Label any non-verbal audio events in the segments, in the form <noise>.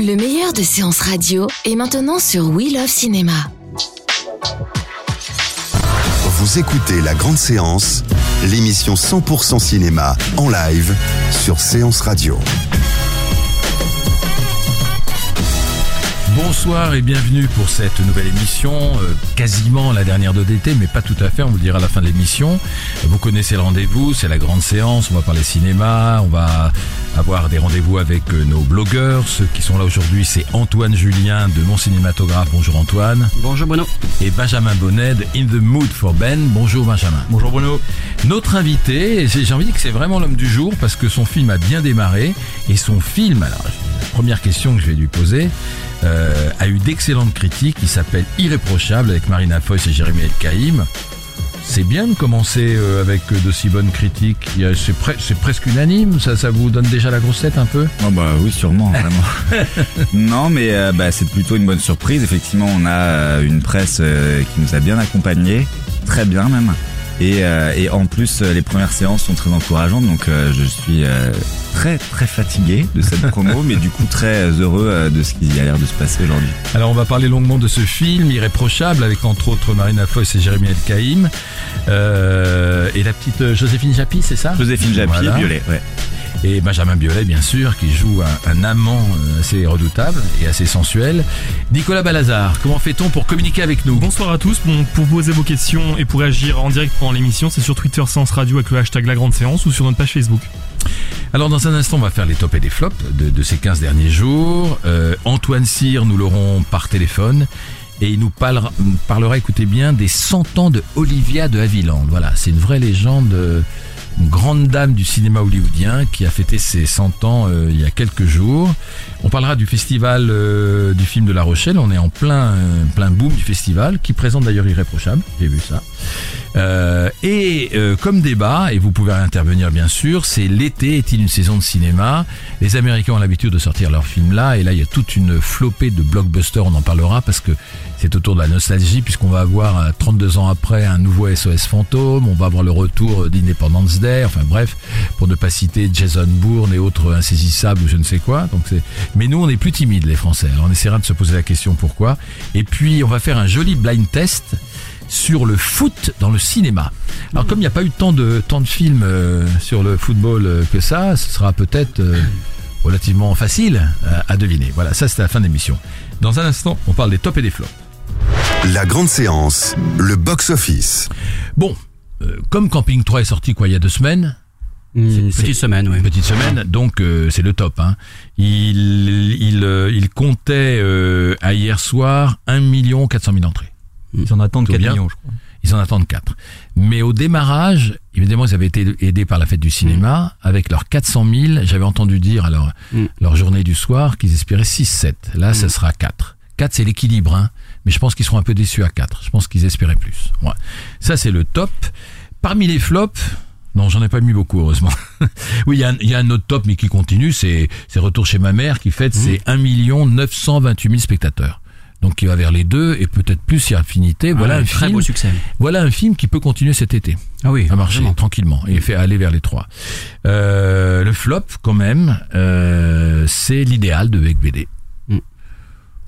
Le meilleur de séances radio est maintenant sur We Love Cinéma. Vous écoutez La Grande Séance, l'émission 100% cinéma en live sur Séance Radio. Bonsoir et bienvenue pour cette nouvelle émission, euh, quasiment la dernière de d'été, mais pas tout à fait, on vous le dira à la fin de l'émission. Vous connaissez le rendez-vous, c'est la grande séance, on va parler cinéma, on va avoir des rendez-vous avec euh, nos blogueurs. Ceux qui sont là aujourd'hui, c'est Antoine Julien de Mon Cinématographe, bonjour Antoine. Bonjour Bruno. Et Benjamin Bonnet de In the Mood for Ben, bonjour Benjamin. Bonjour Bruno. Notre invité, j'ai j'ai envie de dire que c'est vraiment l'homme du jour parce que son film a bien démarré et son film, alors la première question que je vais lui poser, euh, a eu d'excellentes critiques. Il s'appelle Irréprochable avec Marina Foïs et Jérémy El Kaïm. C'est bien de commencer euh, avec de si bonnes critiques. C'est pre- c'est presque unanime. Ça, vous donne déjà la grosse tête un peu? Oh bah oui, sûrement, vraiment. <laughs> non, mais euh, bah, c'est plutôt une bonne surprise. Effectivement, on a euh, une presse euh, qui nous a bien accompagnés, très bien même. Et, euh, et en plus, euh, les premières séances sont très encourageantes, donc euh, je suis très très fatigué de cette <laughs> promo, mais du coup très heureux de ce qui a l'air de se passer aujourd'hui. Alors on va parler longuement de ce film Irréprochable avec entre autres Marina Foïs et Jérémy El Kaïm. Euh, et la petite Joséphine Japy, c'est ça? Joséphine Japy, Voilà. Violet, ouais. Et Benjamin Biolay, bien sûr, qui joue un, un amant euh, assez redoutable et assez sensuel. Nicolas Balazar, comment fait-on pour communiquer avec nous? Bonsoir à tous. Bon, pour poser vos questions et pour agir en direct pendant l'émission, c'est sur Twitter Séance Radio avec le hashtag La Grande Séance ou sur notre page Facebook. Alors dans un instant, on va faire les tops et les flops de, de ces 15 derniers jours. Euh, Antoine Cyr, nous l'aurons par téléphone. Et il nous parlera, parlera, écoutez bien, des 100 ans de Olivia de Havilland. Voilà, c'est une vraie légende, euh, une grande dame du cinéma hollywoodien qui a fêté ses 100 ans euh, il y a quelques jours. On parlera du festival euh, du film de La Rochelle. On est en plein, euh, plein boom du festival, qui présente d'ailleurs Irréprochable. J'ai vu ça. Et comme débat, et vous pouvez intervenir bien sûr, c'est l'été est-il une saison de cinéma? Les Américains ont l'habitude de sortir leurs films là, et là il y a toute une flopée de blockbusters, on en parlera parce que c'est autour de la nostalgie, puisqu'on va avoir euh, 32 ans après un nouveau SOS fantôme, on va avoir le retour d'Independence Day, enfin bref, pour ne pas citer Jason Bourne et autres insaisissables ou je ne sais quoi. Donc c'est, mais nous on est plus timides les Français, on essaiera de se poser la question pourquoi. Et puis on va faire un joli blind test sur le foot dans le cinéma. Alors comme il n'y a pas eu tant de tant de films euh, sur le football euh, que ça, ce sera peut-être euh, relativement facile euh, à deviner. Voilà, ça c'est la fin de l'émission. Dans un instant, on parle des tops et des flops. La Grande Séance, le box-office. Bon, euh, comme Camping 3 est sorti quoi il y a deux semaines, Une c'est- petite semaine, oui. une petite semaine, donc euh, c'est le top. Hein. Il il euh, il comptait euh, à hier soir 1 400 000 entrées. Ils en attendent Tout 4 bien. millions, je crois. Ils en attendent 4. Mais au démarrage, évidemment, ils avaient été aidés par la fête du cinéma. Avec leurs 400 000, j'avais entendu dire à leur, Mm. leur journée du soir qu'ils espéraient 6-7. Là, ça sera 4. 4, c'est l'équilibre. Hein. Mais je pense qu'ils seront un peu déçus à 4. Je pense qu'ils espéraient plus. Ouais. Ça, c'est le top. Parmi les flops... Non, j'en ai pas mis beaucoup, heureusement. <laughs> oui, il y, a un- il y a un autre top, mais qui continue, c'est Retour chez ma mère, qui fête ses 1 928 000 spectateurs. Donc, qui va vers les deux, et peut-être plus si affinité. Voilà Ah, un très film beau succès. voilà un film qui peut continuer cet été Ah oui, à marcher vraiment. tranquillement et fait aller vers les trois. Euh, le flop, quand même, euh, c'est l'idéal de Beck BD.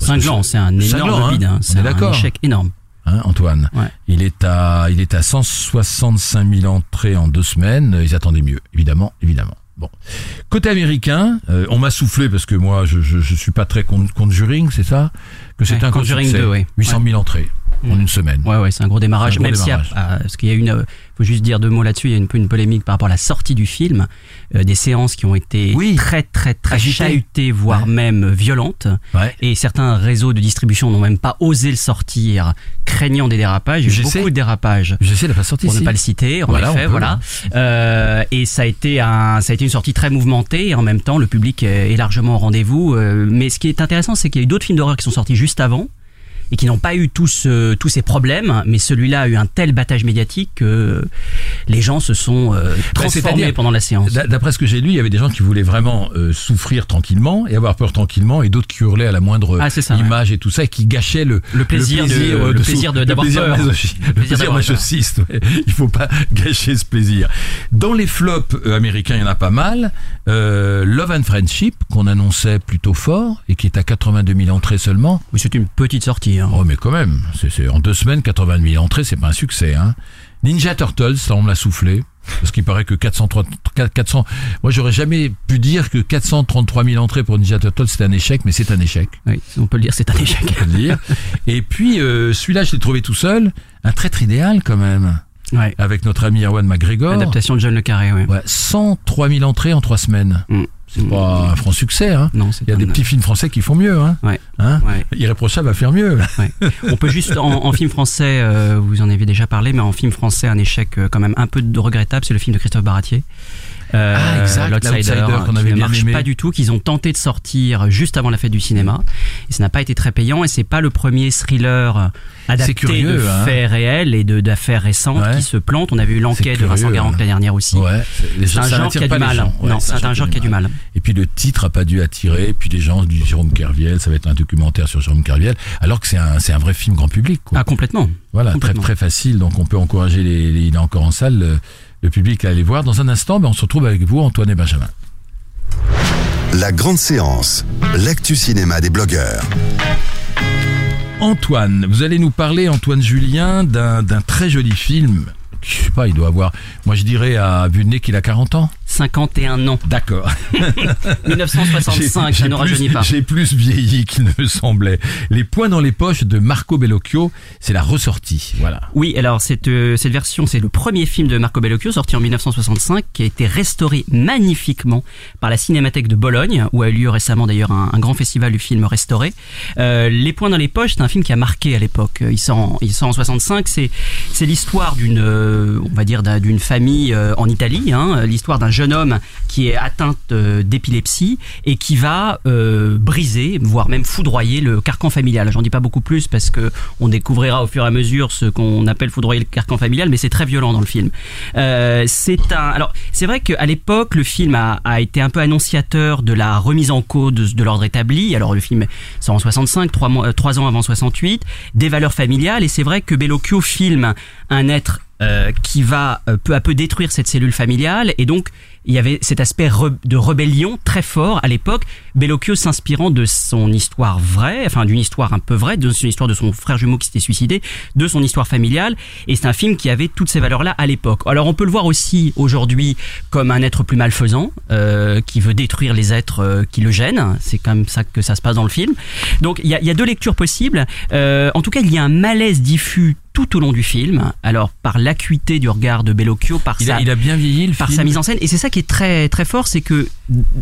Cinglant, c'est un énorme hein. bide. hein. C'est est un échec énorme. Hein, Antoine, Ouais. il est à il est à 165 000 entrées en deux semaines. Ils attendaient mieux, évidemment, évidemment. Bon, côté américain, euh, on m'a soufflé parce que moi je je, je suis pas très con- conjuring, c'est ça? Que c'était Ouais, un Conjuring succès. 2, oui. 800 000 entrées. En une semaine. Ouais, ouais, c'est un gros démarrage. Un gros même s'il y a- démarrage. ah, parce qu'il y a une, euh, faut juste dire deux mots là-dessus. Il y a une peu une polémique par rapport à la sortie du film, euh, des séances qui ont été Oui. très, très, très Agitées. chahutées, voire Ouais. même violentes. Ouais. Et certains réseaux de distribution n'ont même pas osé le sortir, craignant des dérapages. Il y a eu beaucoup de dérapages. J'essaie de la pas sortie Pour ne pas le citer, en Voilà, on effet, peut, voilà. Euh, et ça a été un, ça a été une sortie très mouvementée. Et en même temps, le public est est largement au rendez-vous. Euh, mais ce qui est intéressant, c'est qu'il y a eu d'autres films d'horreur qui sont sortis juste avant et qui n'ont pas eu tous euh, tous ces problèmes. Mais celui-là a eu un tel battage médiatique que les gens se sont euh, transformés Bah, c'est-à-dire- pendant la séance. D'a- D'après ce que j'ai lu, il y avait des gens qui voulaient vraiment euh, souffrir tranquillement et avoir peur tranquillement, et d'autres qui hurlaient à la moindre Ah, ça, image et tout ça, et qui gâchaient le, Le plaisir de- le plaisir d'avoir peur. Le plaisir masochiste. ouais. <laughs> Il faut pas gâcher ce plaisir. Dans les flops euh, américains, il y en a pas mal. Love and Friendship qu'on annonçait plutôt fort et qui est à 82 000 entrées seulement. Mais c'est une petite sortie. Hein. Oh mais quand même, c'est c'est- en deux semaines 80 000 entrées, c'est pas un succès. Hein. Ninja Turtles, ça on me l'a soufflé. Parce qu'il paraît que 403, 400, moi j'aurais jamais pu dire que 433 000 entrées pour Ninja Turtles c'est un échec, mais c'est un échec, Oui, on peut le dire, c'est un échec. on peut le dire. Et puis euh, celui-là je l'ai trouvé tout seul, un traître idéal quand même, Ouais. avec notre ami Erwan McGregor. Adaptation de John le Carré, ouais. Ouais, 103 000 entrées en trois semaines. Mm. C'est pas un franc succès. Hein. Non, Il y a des un- petits films français qui font mieux. Hein. Ouais. Hein Ouais. Irréprochable va faire mieux. Ouais. On peut juste en, en film français, euh, vous en avez déjà parlé, mais en film français, un échec euh, quand même un peu regrettable, c'est le film de Christophe Baratier. Euh, Ah, exact, l'Outsider, qu'on qui avait ne bien marche aimé. pas du tout, qu'ils ont tenté de sortir juste avant la fête du cinéma, et ça n'a pas été très payant. Et c'est pas le premier thriller adapté curieux, de hein. faits réels et de d'affaires récentes Ouais. qui se plantent. On avait eu l'enquête de Vincent Garand hein. l'année dernière aussi. Ouais, c'est- un genre qui a du mal. Ouais, non, c'est un genre qui a du mal. Et puis le titre a pas dû attirer. Et puis les gens du Jérôme Kerviel, ça va être un documentaire sur Jérôme Kerviel, alors que c'est un, un vrai film grand public. Quoi. Ah, complètement. voilà, très très facile. Donc on peut encourager les, les- il est encore en salle, le, public à aller voir. Dans un instant, ben, on se retrouve avec vous, Antoine et Benjamin. La grande séance, l'actu cinéma des blogueurs. Antoine, vous allez nous parler, Antoine Julien, d'un très joli film. Je sais pas, il doit avoir, moi je dirais à vue de nez qu'il a 40 ans. 51 ans. D'accord. <laughs> 1965, J'ai- ça ne rajeunit pas. J'ai plus vieilli qu'il ne me semblait. Les points dans les poches de Marco Bellocchio, c'est la ressortie. Voilà. Oui, alors cette, euh, cette version, c'est le premier film de Marco Bellocchio sorti en 1965 qui a été restauré magnifiquement par la Cinémathèque de Bologne où a eu lieu récemment d'ailleurs un, un grand festival du film restauré. Euh, les points dans les poches, c'est un film qui a marqué à l'époque. Il sort en, il sort en 65, c'est c'est l'histoire d'une euh, on va dire d'un- d'une famille euh, en Italie, hein, l'histoire d'un jeune homme qui est atteint euh, d'épilepsie et qui va euh, briser, voire même foudroyer le carcan familial. J'en dis pas beaucoup plus parce que on découvrira au fur et à mesure ce qu'on appelle foudroyer le carcan familial, mais c'est très violent dans le film. Euh, c'est un, alors c'est vrai qu'à l'époque le film a, a été un peu annonciateur de la remise en cause de, de l'ordre établi. Alors le film sort en 65, trois, mois, euh, trois ans avant 68, des valeurs familiales et c'est vrai que Bellocchio filme un être euh, qui va euh, peu à peu détruire cette cellule familiale et donc il y avait cet aspect de rébellion très fort à l'époque. Bellocchio s'inspirant de son histoire vraie, enfin d'une histoire un peu vraie, de son histoire de son frère jumeau qui s'était suicidé, de son histoire familiale. Et c'est un film qui avait toutes ces valeurs-là à l'époque. Alors on peut le voir aussi aujourd'hui comme un être plus malfaisant, euh, qui veut détruire les êtres euh, qui le gênent. C'est comme ça que ça se passe dans le film. Donc il y a, y a deux lectures possibles. Euh, en tout cas, il y a un malaise diffus tout au long du film. Alors par l'acuité du regard de Bellocchio, par Il sa a, il a bien vieilli le par film. sa mise en scène. Et c'est ça qui est très très fort, c'est que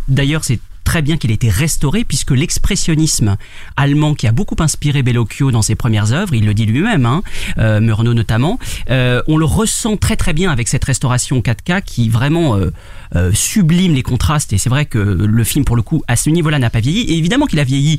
d'ailleurs c'est très bien qu'il ait été restauré puisque l'expressionnisme allemand qui a beaucoup inspiré Bellocchio dans ses premières œuvres, il le dit lui-même, hein, euh, Murnau notamment, euh, on le ressent très très bien avec cette restauration 4K qui vraiment euh, sublime les contrastes. Et c'est vrai que le film pour le coup à ce niveau-là n'a pas vieilli. Et évidemment qu'il a vieilli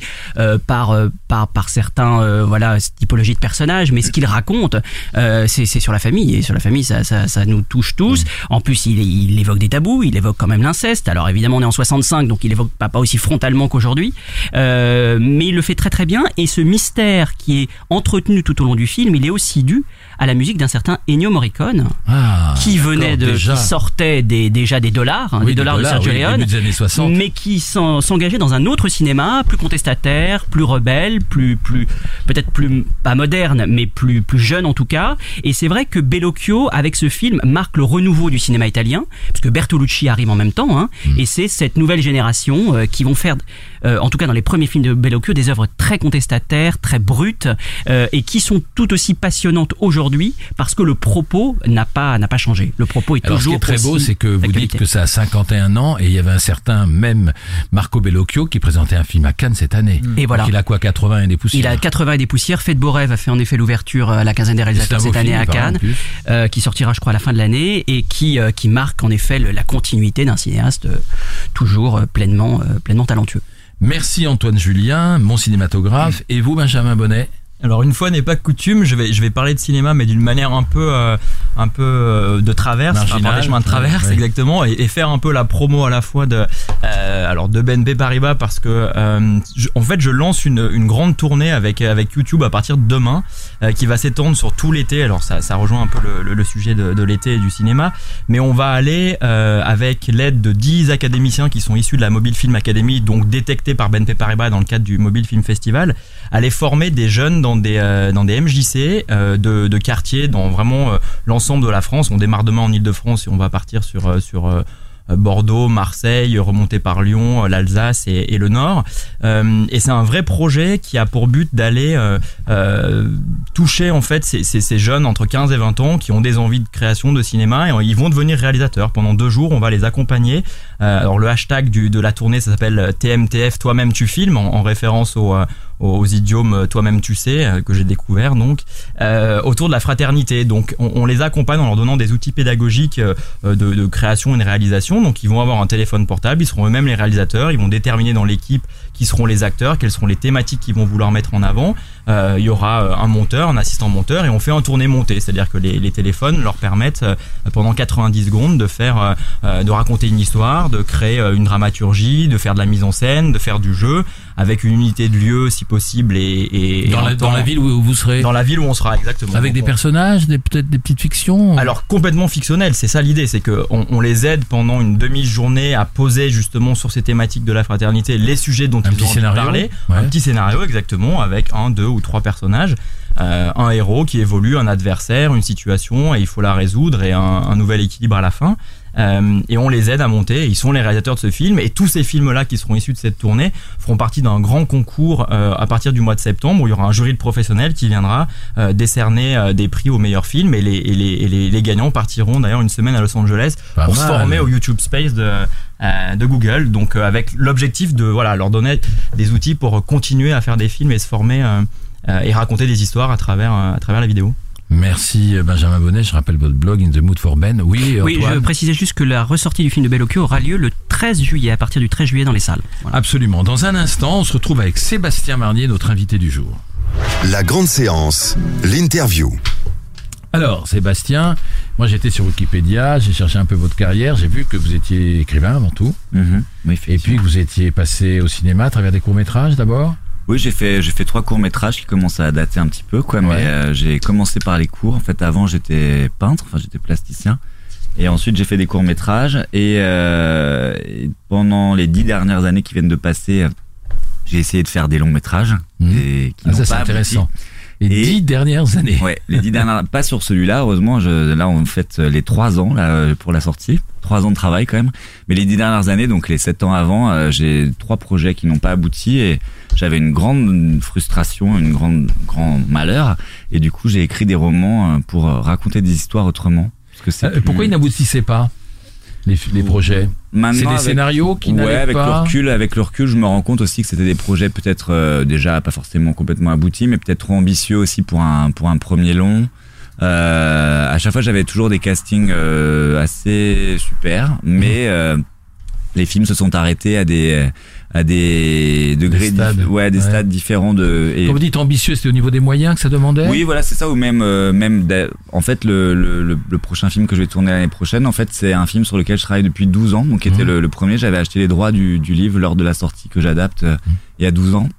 par, par par certains voilà typologies de personnages mais ce qu'il raconte c'est c'est sur la famille. Et sur la famille ça ça, ça nous touche tous. En plus il, il évoque des tabous il évoque quand même l'inceste. Alors évidemment on est en 65 donc il évoque pas, aussi frontalement qu'aujourd'hui. Euh, mais il le fait très très bien. Et ce mystère qui est entretenu tout au long du film il est aussi dû à la musique d'un certain Ennio Morricone Ah, qui venait de déjà. qui sortait des, déjà des dollars hein, Oui, des dollars de Sergio oui, Leone début des années 60. mais qui s'en- s'engageait dans un autre cinéma plus contestataire, plus rebelle, plus plus peut-être plus pas moderne, mais plus plus jeune en tout cas. Et c'est vrai que Bellocchio avec ce film marque le renouveau du cinéma italien, parce que Bertolucci arrive en même temps, hein, Mm. et c'est cette nouvelle génération euh, qui vont faire, euh, en tout cas dans les premiers films de Bellocchio, des œuvres très contestataires, très brutes euh, et qui sont tout aussi passionnantes aujourd'hui parce que le propos n'a pas n'a pas changé. Le propos est Alors, ce qui toujours est très beau, c'est que vous dites que ça a 51 ans et il y avait un certain même Marco Bellocchio qui présentait un film à Cannes cette année. Et voilà. Donc il a quoi 80 et des poussières Il a 80 et des poussières. Fête Beau Rêve a fait en effet l'ouverture à la quinzaine des réalisateurs cette année film, à Cannes, euh, qui sortira je crois à la fin de l'année et qui euh, qui marque en effet le- la continuité d'un cinéaste euh, toujours euh, pleinement pleinement talentueux. Merci Antoine Julien, mon cinématographe. Et vous, Benjamin Bonnet? Alors une fois n'est pas coutume, je vais je vais parler de cinéma mais d'une manière un peu euh, un peu euh, de traverse, Marginale, par des chemins de traverse ouais, exactement et, et faire un peu la promo à la fois de euh, alors de BNP Paribas parce que euh, je- en fait je lance une, une grande tournée avec avec YouTube à partir de demain qui va s'étendre sur tout l'été. Alors ça ça rejoint un peu le, le- le sujet de, de l'été et du cinéma, mais on va aller euh, avec l'aide de 10 académiciens qui sont issus de la Mobile Film Academy donc détectés par BNP Paribas dans le cadre du Mobile Film Festival aller former des jeunes dans des euh, dans des MJC euh, de, de quartiers dans vraiment euh, l'ensemble de la France. On démarre demain en Ile-de-France et on va partir sur euh, sur euh, Bordeaux, Marseille, remonter par Lyon, euh, l'Alsace et, le Nord. Euh, et c'est un vrai projet qui a pour but d'aller euh, euh, toucher en fait ces, ces, ces jeunes entre 15 et 20 ans qui ont des envies de création de cinéma et ils vont devenir réalisateurs. Pendant deux jours, on va les accompagner. Euh, alors le hashtag de la tournée, ça s'appelle TMTF, toi-même tu filmes, en, en référence euh, aux idiomes euh, toi-même tu sais euh, que j'ai découvert donc. Euh, autour de la fraternité donc on, les accompagne en leur donnant des outils pédagogiques euh, de, de création et de réalisation. Donc ils vont avoir un téléphone portable ils seront eux-mêmes les réalisateurs ils vont déterminer dans l'équipe qui seront les acteurs quelles seront les thématiques qu'ils vont vouloir mettre en avant. euh, il y aura euh, un monteur un assistant monteur et on fait un tourné monté c'est-à-dire que les, les téléphones leur permettent euh, pendant 90 secondes de faire euh, euh, de raconter une histoire de créer euh, une dramaturgie de faire de la mise en scène de faire du jeu avec une unité de lieu si possible et, dans la, dans temps- la ville où vous serez. Dans la ville où on sera exactement. Avec des on- personnages, des- peut-être des petites fictions alors complètement fictionnel, c'est ça l'idée, c'est que on, on les aide pendant une demi-journée à poser justement sur ces thématiques de la fraternité les sujets dont Un ils ont parler, ouais. un petit scénario exactement avec un, deux ou trois personnages, euh, un héros qui évolue, un adversaire, une situation et il faut la résoudre et un, un nouvel équilibre à la fin. Euh, et on les aide à monter. Ils sont les réalisateurs de ce film et tous ces films-là qui seront issus de cette tournée feront partie d'un grand concours euh, à partir du mois de septembre où il y aura un jury de professionnels qui viendra euh, décerner des prix aux meilleurs films et les, et les, et les, les gagnants partiront d'ailleurs une semaine à Los Angeles Pas pour se former au YouTube Space de, de Google. Donc avec l'objectif de voilà leur donner des outils pour continuer à faire des films et se former et raconter des histoires à travers euh, à travers la vidéo. Merci euh, Benjamin Bonnet, je rappelle votre blog In the Mood for Ben. Oui, Oui, je Antoine précisais juste que la ressortie du film de Bellocchio aura lieu le 13 juillet, à partir du 13 juillet dans les salles. Voilà. Absolument. Dans un instant, on se retrouve avec Sébastien Marnier, notre invité du jour. La grande séance, l'interview. Alors, Sébastien, moi j'étais sur Wikipédia, j'ai cherché un peu votre carrière, j'ai vu que vous étiez écrivain avant tout, Mhm. Et puis que vous étiez passé au cinéma à travers des courts-métrages d'abord? Oui, j'ai fait j'ai fait trois courts métrages qui commencent à dater un petit peu quoi, mais Ouais. euh, j'ai commencé par les cours. En fait, avant j'étais peintre, enfin j'étais plasticien, et ensuite j'ai fait des courts métrages. Et, euh, et pendant les dix dernières années qui viennent de passer, j'ai essayé de faire des longs métrages et qui Ah, ça c'est intéressant. Les Et- dix dernières années. Ouais, les dix dernières, pas sur celui-là, heureusement. Je, là, on fait les trois ans là pour la sortie, trois ans de travail quand même. Mais les dix dernières années, donc les sept ans avant, euh, j'ai trois projets qui n'ont pas abouti et j'avais une grande frustration, une grande grand malheur. Et du coup, j'ai écrit des romans euh, pour euh, raconter des histoires autrement. Parce que c'est Euh, plus- pourquoi ils n'aboutissaient pas les, les projets? C'est des avec- scénarios qui ouais, avec pas. le recul, avec le recul, je me rends compte aussi que c'était des projets peut-être euh, déjà pas forcément complètement aboutis, mais peut-être trop ambitieux aussi pour un pour un premier long. Euh, à chaque fois, j'avais toujours des castings euh, assez super, mais euh, les films se sont arrêtés à des à des degrés, Des stades. ouais, à des Ouais. stades différents de. Et Quand vous dites ambitieux, c'était au niveau des moyens que ça demandait? Oui, voilà, c'est ça. Ou même, euh, même, en fait, le, le, le, prochain film que je vais tourner l'année prochaine, en fait, c'est un film sur lequel je travaille depuis 12 ans. Donc, qui était Mhm. le, le premier. J'avais acheté les droits du, du livre lors de la sortie que j'adapte euh, il y a 12 ans.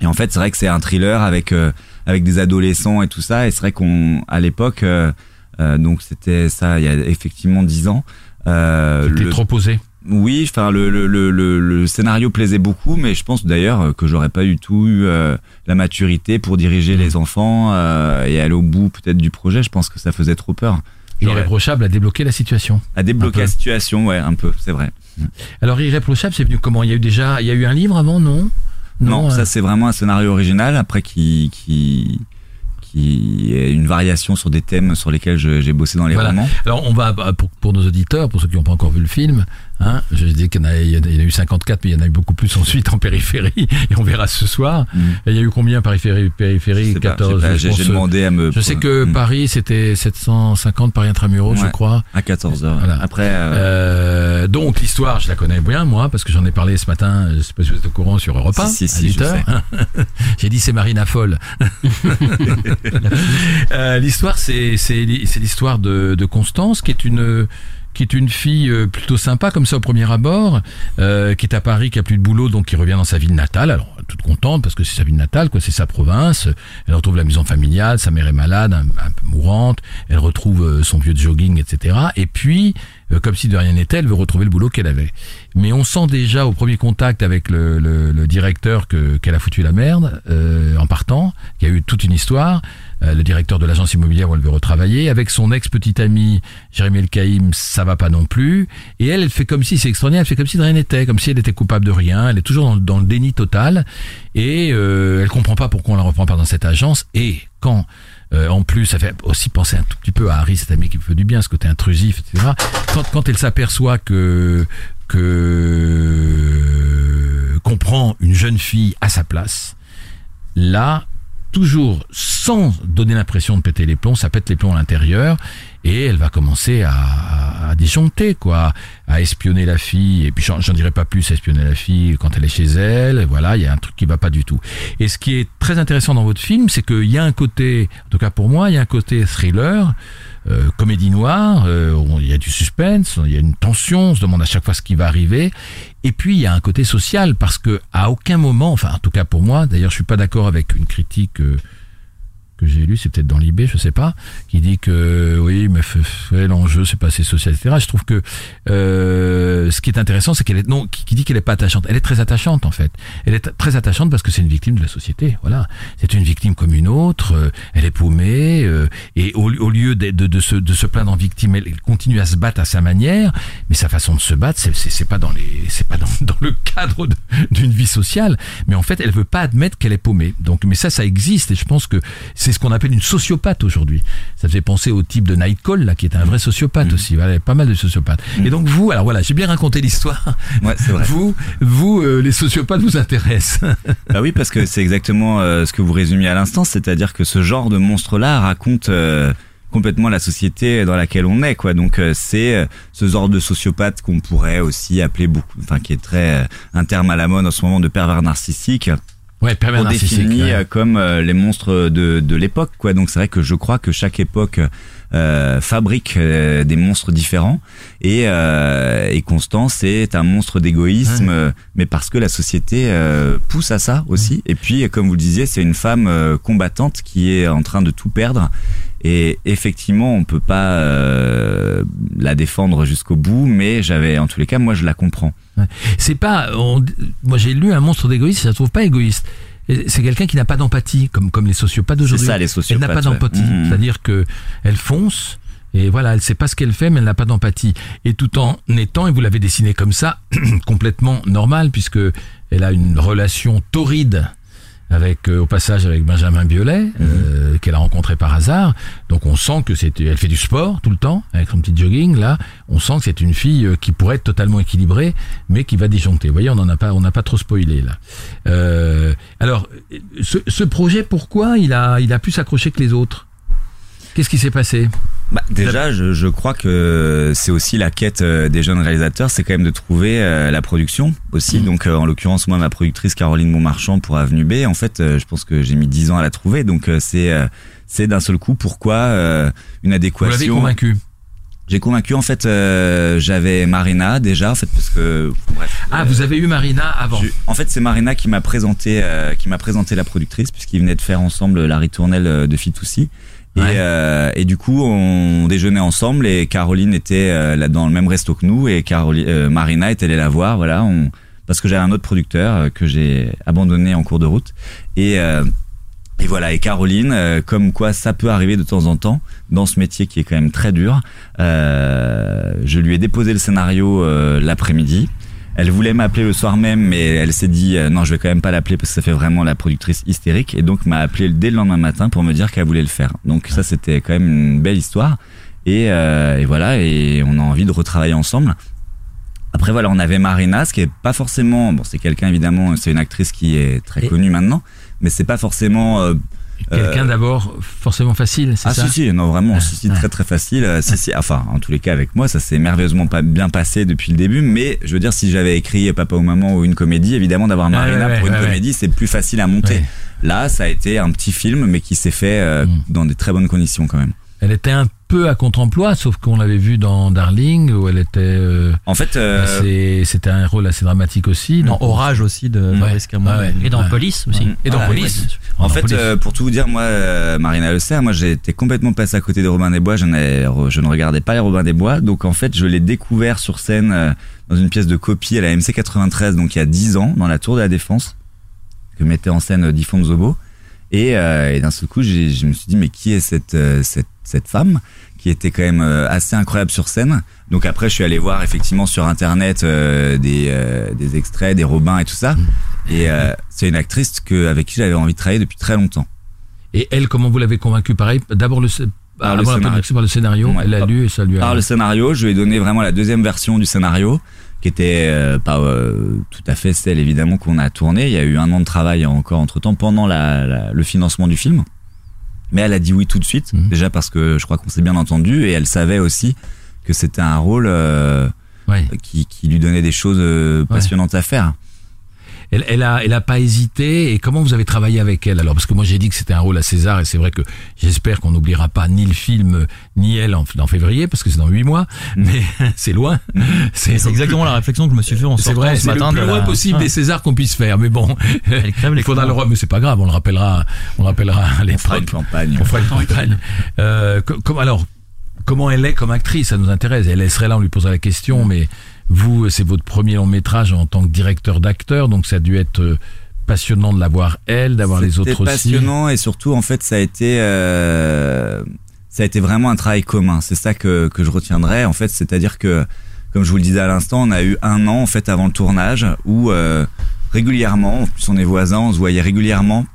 Et en fait, c'est vrai que c'est un thriller avec euh, avec des adolescents et tout ça. Et c'est vrai qu'on, à l'époque, euh, euh, donc c'était ça, il y a effectivement 10 ans. Euh, C'était trop posé. oui, enfin le, le, le, le, le scénario plaisait beaucoup, mais je pense d'ailleurs que j'aurais pas du tout eu euh, la maturité pour diriger les enfants euh, et aller au bout peut-être du projet. Je pense que ça faisait trop peur. Irréprochable a débloqué la situation. A débloqué la situation, ouais, un peu, c'est vrai. Alors Irréprochable, c'est venu comment? Il y a eu déjà, il y a eu un livre avant, non? Non, ça c'est vraiment un scénario original après qui qui qui est une variation sur des thèmes sur lesquels j'ai bossé dans les Voilà. romans. Alors on va pour, pour nos auditeurs, pour ceux qui n'ont pas encore vu le film, hein, je dis qu'il y en a, il y en a- eu 54, mais il y en a eu beaucoup plus ensuite en périphérie, <laughs> et on verra ce soir. Et il y a eu combien périphérie, périphérie? Je sais pas, 14. je sais pas, je j'ai demandé à me. Je sais que Mm. Paris c'était 750 Paris intramuros, je crois. à 14 heures. Voilà. Après, euh, Euh, donc l'histoire, je la connais bien moi parce que j'en ai parlé ce matin. Je sais pas si vous êtes au courant sur Europe 1 Si, si, à si, 8 je heures. <laughs> J'ai dit c'est Marina folle. <laughs> Euh, l'histoire, c'est l'histoire de, de Constance qui est une qui est une fille euh, plutôt sympa comme ça au premier abord, euh, qui est à Paris, qui a plus de boulot, donc qui revient dans sa ville natale. Alors toute contente parce que c'est sa ville natale, quoi, c'est sa province. Elle retrouve la maison familiale, sa mère est malade, un, un peu mourante. Elle retrouve euh, son vieux jogging, etc. Et puis, euh, comme si de rien n'était, elle veut retrouver le boulot qu'elle avait. Mais on sent déjà au premier contact avec le, le, le directeur que qu'elle a foutu la merde euh, en partant, qu'il y a eu toute une histoire. Euh, le directeur de l'agence immobilière où elle veut retravailler, avec son ex-petite amie Jérémy El Kaïm, ça va pas non plus. Et elle, elle fait comme si, c'est extraordinaire, elle fait comme si de rien n'était, comme si elle était coupable de rien. Elle est toujours dans, le déni total et euh, elle comprend pas pourquoi on la reprend pas dans cette agence. Et quand euh, en plus, ça fait aussi penser un tout petit peu à Harry, cet ami qui fait du bien, ce côté intrusif, etc. Quand, quand elle s'aperçoit que que qu'on prend une jeune fille à sa place, là, toujours sans donner l'impression de péter les plombs, ça pète les plombs à l'intérieur et elle va commencer à, à disjoncter, quoi, à espionner la fille. Et puis j'en dirai pas plus, à espionner la fille quand elle est chez elle. Voilà, il y a un truc qui va pas du tout. Et ce qui est très intéressant dans votre film, c'est qu'il y a un côté, en tout cas pour moi, il y a un côté thriller. Euh, comédie noire, euh, il y a du suspense, il y a une tension, on se demande à chaque fois ce qui va arriver. Et puis il y a un côté social parce que à aucun moment, enfin en tout cas pour moi, d'ailleurs je suis pas d'accord avec une critique euh, que j'ai lue, c'est peut-être dans l'IB, je sais pas, qui dit que oui, mais l'enjeu c'est pas assez social, etc. Je trouve que euh, ce qui est intéressant, c'est qu'elle est non, qui, dit qu'elle est pas attachante. Elle est très attachante en fait. Elle est très attachante parce que c'est une victime de la société. Voilà, c'est une victime comme une autre. euh, elle est paumée euh, et au, au lieu de, de, de se de se plaindre en victime, elle, continue à se battre à sa manière. Mais sa façon de se battre, c'est c'est pas dans les c'est pas dans, <laughs> dans le cadre d'une vie sociale. Mais en fait, elle veut pas admettre qu'elle est paumée. Donc, mais ça, ça existe et je pense que ce qu'on appelle une sociopathe aujourd'hui. Ça fait penser au type de Nightcall là, qui est un vrai sociopathe aussi. Voilà, il y a pas mal de sociopathes. Et donc vous, alors voilà, j'ai bien raconté l'histoire. ouais, c'est vrai. Vous, vous, euh, les sociopathes vous intéressent. <laughs> Bah oui, parce que c'est exactement euh, ce que vous résumiez à l'instant, c'est-à-dire que ce genre de monstre-là raconte euh, complètement la société dans laquelle on est, quoi. Donc euh, c'est euh, ce genre de sociopathe qu'on pourrait aussi appeler beaucoup, enfin qui est très euh, un terme à la mode en ce moment de pervers narcissique. Ouais, on définit ouais. euh, comme euh, les monstres de, de l'époque, quoi. Donc c'est vrai que je crois que chaque époque euh, fabrique euh, des monstres différents et, euh, et Constance est un monstre d'égoïsme, mais parce que la société euh, pousse à ça aussi. Et puis, comme vous le disiez, c'est une femme combattante qui est en train de tout perdre. Et effectivement, on peut pas euh, la défendre jusqu'au bout, mais j'avais, en tous les cas, moi, je la comprends. Ouais. C'est pas. on- moi, j'ai lu un monstre d'égoïste. Je la trouve pas égoïste. C'est quelqu'un qui n'a pas d'empathie, comme comme les sociopathes d'aujourd'hui. C'est ça, les Elle n'a pas sociopathes, ouais. d'empathie. Mhm. C'est-à-dire que elle fonce. Et voilà, elle sait pas ce qu'elle fait, mais elle n'a pas d'empathie. Et tout en étant, et vous l'avez dessiné comme ça, <clears throat> complètement normal, puisque elle a une relation torride avec, euh, au passage, avec Benjamin Biolay, euh, qu'elle a rencontré par hasard. Donc on sent que c'est, elle fait du sport tout le temps, avec son petit jogging, là. On sent que c'est une fille euh, qui pourrait être totalement équilibrée, mais qui va disjoncter. Vous voyez, on n'en a pas, on n'a pas trop spoilé, là. Euh, alors, ce, ce projet, pourquoi il a, il a pu s'accrocher que les autres? Qu'est-ce qui s'est passé? Bah, déjà, je, je crois que c'est aussi la quête euh, des jeunes réalisateurs, c'est quand même de trouver euh, la production aussi. Donc, euh, en l'occurrence, moi, ma productrice Caroline Montmarchand pour Avenue B, en fait, euh, je pense que j'ai mis 10 ans à la trouver. Donc, c'est c'est d'un seul coup pourquoi une Vous l'avez adéquation. convaincu J'ai convaincu en fait, euh, j'avais Marina déjà en fait parce que bref. Ah, euh, vous avez eu Marina avant je- en fait, c'est Marina qui m'a présenté, euh, qui m'a présenté la productrice puisqu'ils venaient de faire ensemble la ritournelle de Fitoussi. Et, Ouais. euh, et du coup, on déjeunait ensemble et Caroline était euh, là dans le même resto que nous et Caroline, euh, Marina est allée la voir. Voilà, on, parce que j'avais un autre producteur euh, que j'ai abandonné en cours de route. Et euh, Et voilà, et Caroline, euh, comme quoi ça peut arriver de temps en temps dans ce métier qui est quand même très dur. euh, je lui ai déposé le scénario euh, l'après-midi. Elle voulait m'appeler le soir même, mais elle s'est dit euh, non, je vais quand même pas l'appeler parce que ça fait vraiment la productrice hystérique. Et donc m'a appelé dès le lendemain matin pour me dire qu'elle voulait le faire. Donc ça, c'était quand même une belle histoire. Et, euh, et voilà, et on a envie de retravailler ensemble. Après voilà, on avait Marina, ce qui est pas forcément, bon, c'est quelqu'un évidemment, c'est une actrice qui est très Et- connue maintenant, mais c'est pas forcément. euh, Quelqu'un euh, d'abord forcément facile, c'est ah ça si si non vraiment Ah, si si ah. très très facile. Euh, si si enfin en tous les cas avec moi ça s'est merveilleusement pas bien passé depuis le début mais je veux dire si j'avais écrit Papa ou Maman ou une comédie évidemment d'avoir Ah, Marina ouais, ouais, pour une ouais, comédie c'est plus facile à monter. Là ça a été un petit film mais qui s'est fait euh, Mm. dans des très bonnes conditions quand même. Elle était un peu à contre-emploi, sauf qu'on l'avait vu dans Darling, où elle était. euh, en fait euh, C'était un rôle assez dramatique aussi. Dans Orage aussi de Ouais. Maurice Cameron. Ouais, ouais. Et dans Ouais. Police aussi. Et dans Ah, Police. En Dans fait, Police. euh, pour tout vous dire, moi, euh, Marina Le Serre, moi, j'ai été complètement passé à côté de Robin des Bois. Je, n'ai- je ne regardais pas les Robin des Bois. Donc, en fait, je l'ai découvert sur scène euh, dans une pièce de copie à la MC 93, donc il y a 10 ans, dans la Tour de la Défense, que mettait en scène Diffon Zobo. Et, euh, et d'un seul coup, je me suis dit, mais qui est cette, euh, cette, cette femme qui était quand même euh, assez incroyable sur scène. Donc après, je suis allé voir effectivement sur internet euh, des, euh, des extraits, des Robins et tout ça. Et euh, c'est une actrice que, avec qui j'avais envie de travailler depuis très longtemps. Et elle, comment vous l'avez convaincue? Pareil, d'abord le, Par le scénario. par le scénario. Ouais. elle a lu et ça lui a. Par le scénario, je lui ai donné vraiment la deuxième version du scénario, qui était euh, pas euh, tout à fait celle évidemment qu'on a tournée. Il y a eu un an de travail encore entre temps pendant la, la- le financement du film. Mais elle a dit oui tout de suite, Mhm. déjà parce que je crois qu'on s'est bien entendu et elle savait aussi que c'était un rôle euh, Ouais. qui, qui lui donnait des choses passionnantes à faire. Elle, elle a, elle a pas hésité. Et comment vous avez travaillé avec elle alors? Parce que moi j'ai dit que c'était un rôle à César et c'est vrai que j'espère qu'on n'oubliera pas ni le film ni elle en, en février parce que c'est dans huit mois. <laughs> Mais c'est loin. C'est exactement la réflexion que je me suis fait en C'est sortant vrai, ce c'est le matin. plus loin la- possible Ah. des Césars qu'on puisse faire. Mais bon, Elle crève <laughs> il faudra le mais c'est pas grave, on le rappellera, on le rappellera à On fera une campagne. On fera une campagne. Euh, co- comme alors, comment elle est comme actrice, ça nous intéresse. Elle serait là, on lui posera la question, mais vous, c'est votre premier long métrage en tant que directeur d'acteur, donc ça a dû être euh, passionnant de la voir elle, d'avoir les autres aussi. passionnant et surtout en fait ça a été euh, ça a été vraiment un travail commun. C'est ça que que je retiendrai en fait, c'est-à-dire que comme je vous le disais à l'instant, on a eu un an en fait avant le tournage où euh, régulièrement, en plus on est voisins, on se voyait régulièrement.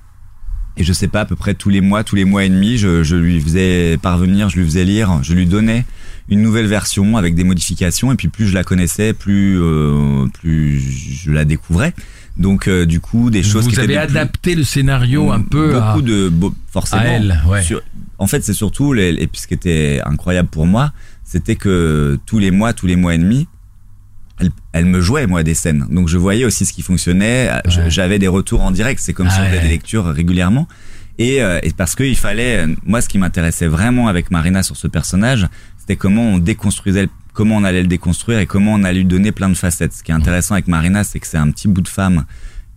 Et je sais pas, à peu près tous les mois, tous les mois et demi, je, je lui faisais parvenir, je lui faisais lire, je lui donnais une nouvelle version avec des modifications. Et puis plus je la connaissais, plus euh, plus je la découvrais. Donc euh, du coup, des choses Vous qui avez plus- adapté le scénario un peu à, beaucoup de beau- forcément à elle. Ouais. sur- en fait c'est surtout les, et puis ce qui était incroyable pour moi c'était que tous les mois tous les mois et demi elle, elle me jouait moi des scènes donc je voyais aussi ce qui fonctionnait Ouais. j'avais des retours en direct c'est comme Ah si on faisait ouais. des lectures régulièrement et, euh, et parce qu'il fallait moi ce qui m'intéressait vraiment avec Marina sur ce personnage c'était comment on déconstruisait le- comment on allait le déconstruire et comment on allait lui donner plein de facettes ce qui est intéressant avec Marina c'est que c'est un petit bout de femme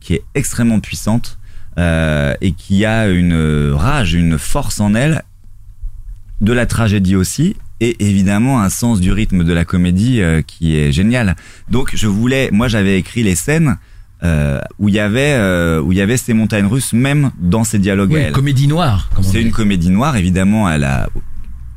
qui est extrêmement puissante euh, et qui a une rage, une force en elle, de la tragédie aussi, et évidemment un sens du rythme de la comédie euh, qui est génial. Donc je voulais, moi j'avais écrit les scènes euh, où il y avait où il y avait ces montagnes russes même dans ces dialogues. à elle. comédie noire. C'est une comédie noire, évidemment. Elle a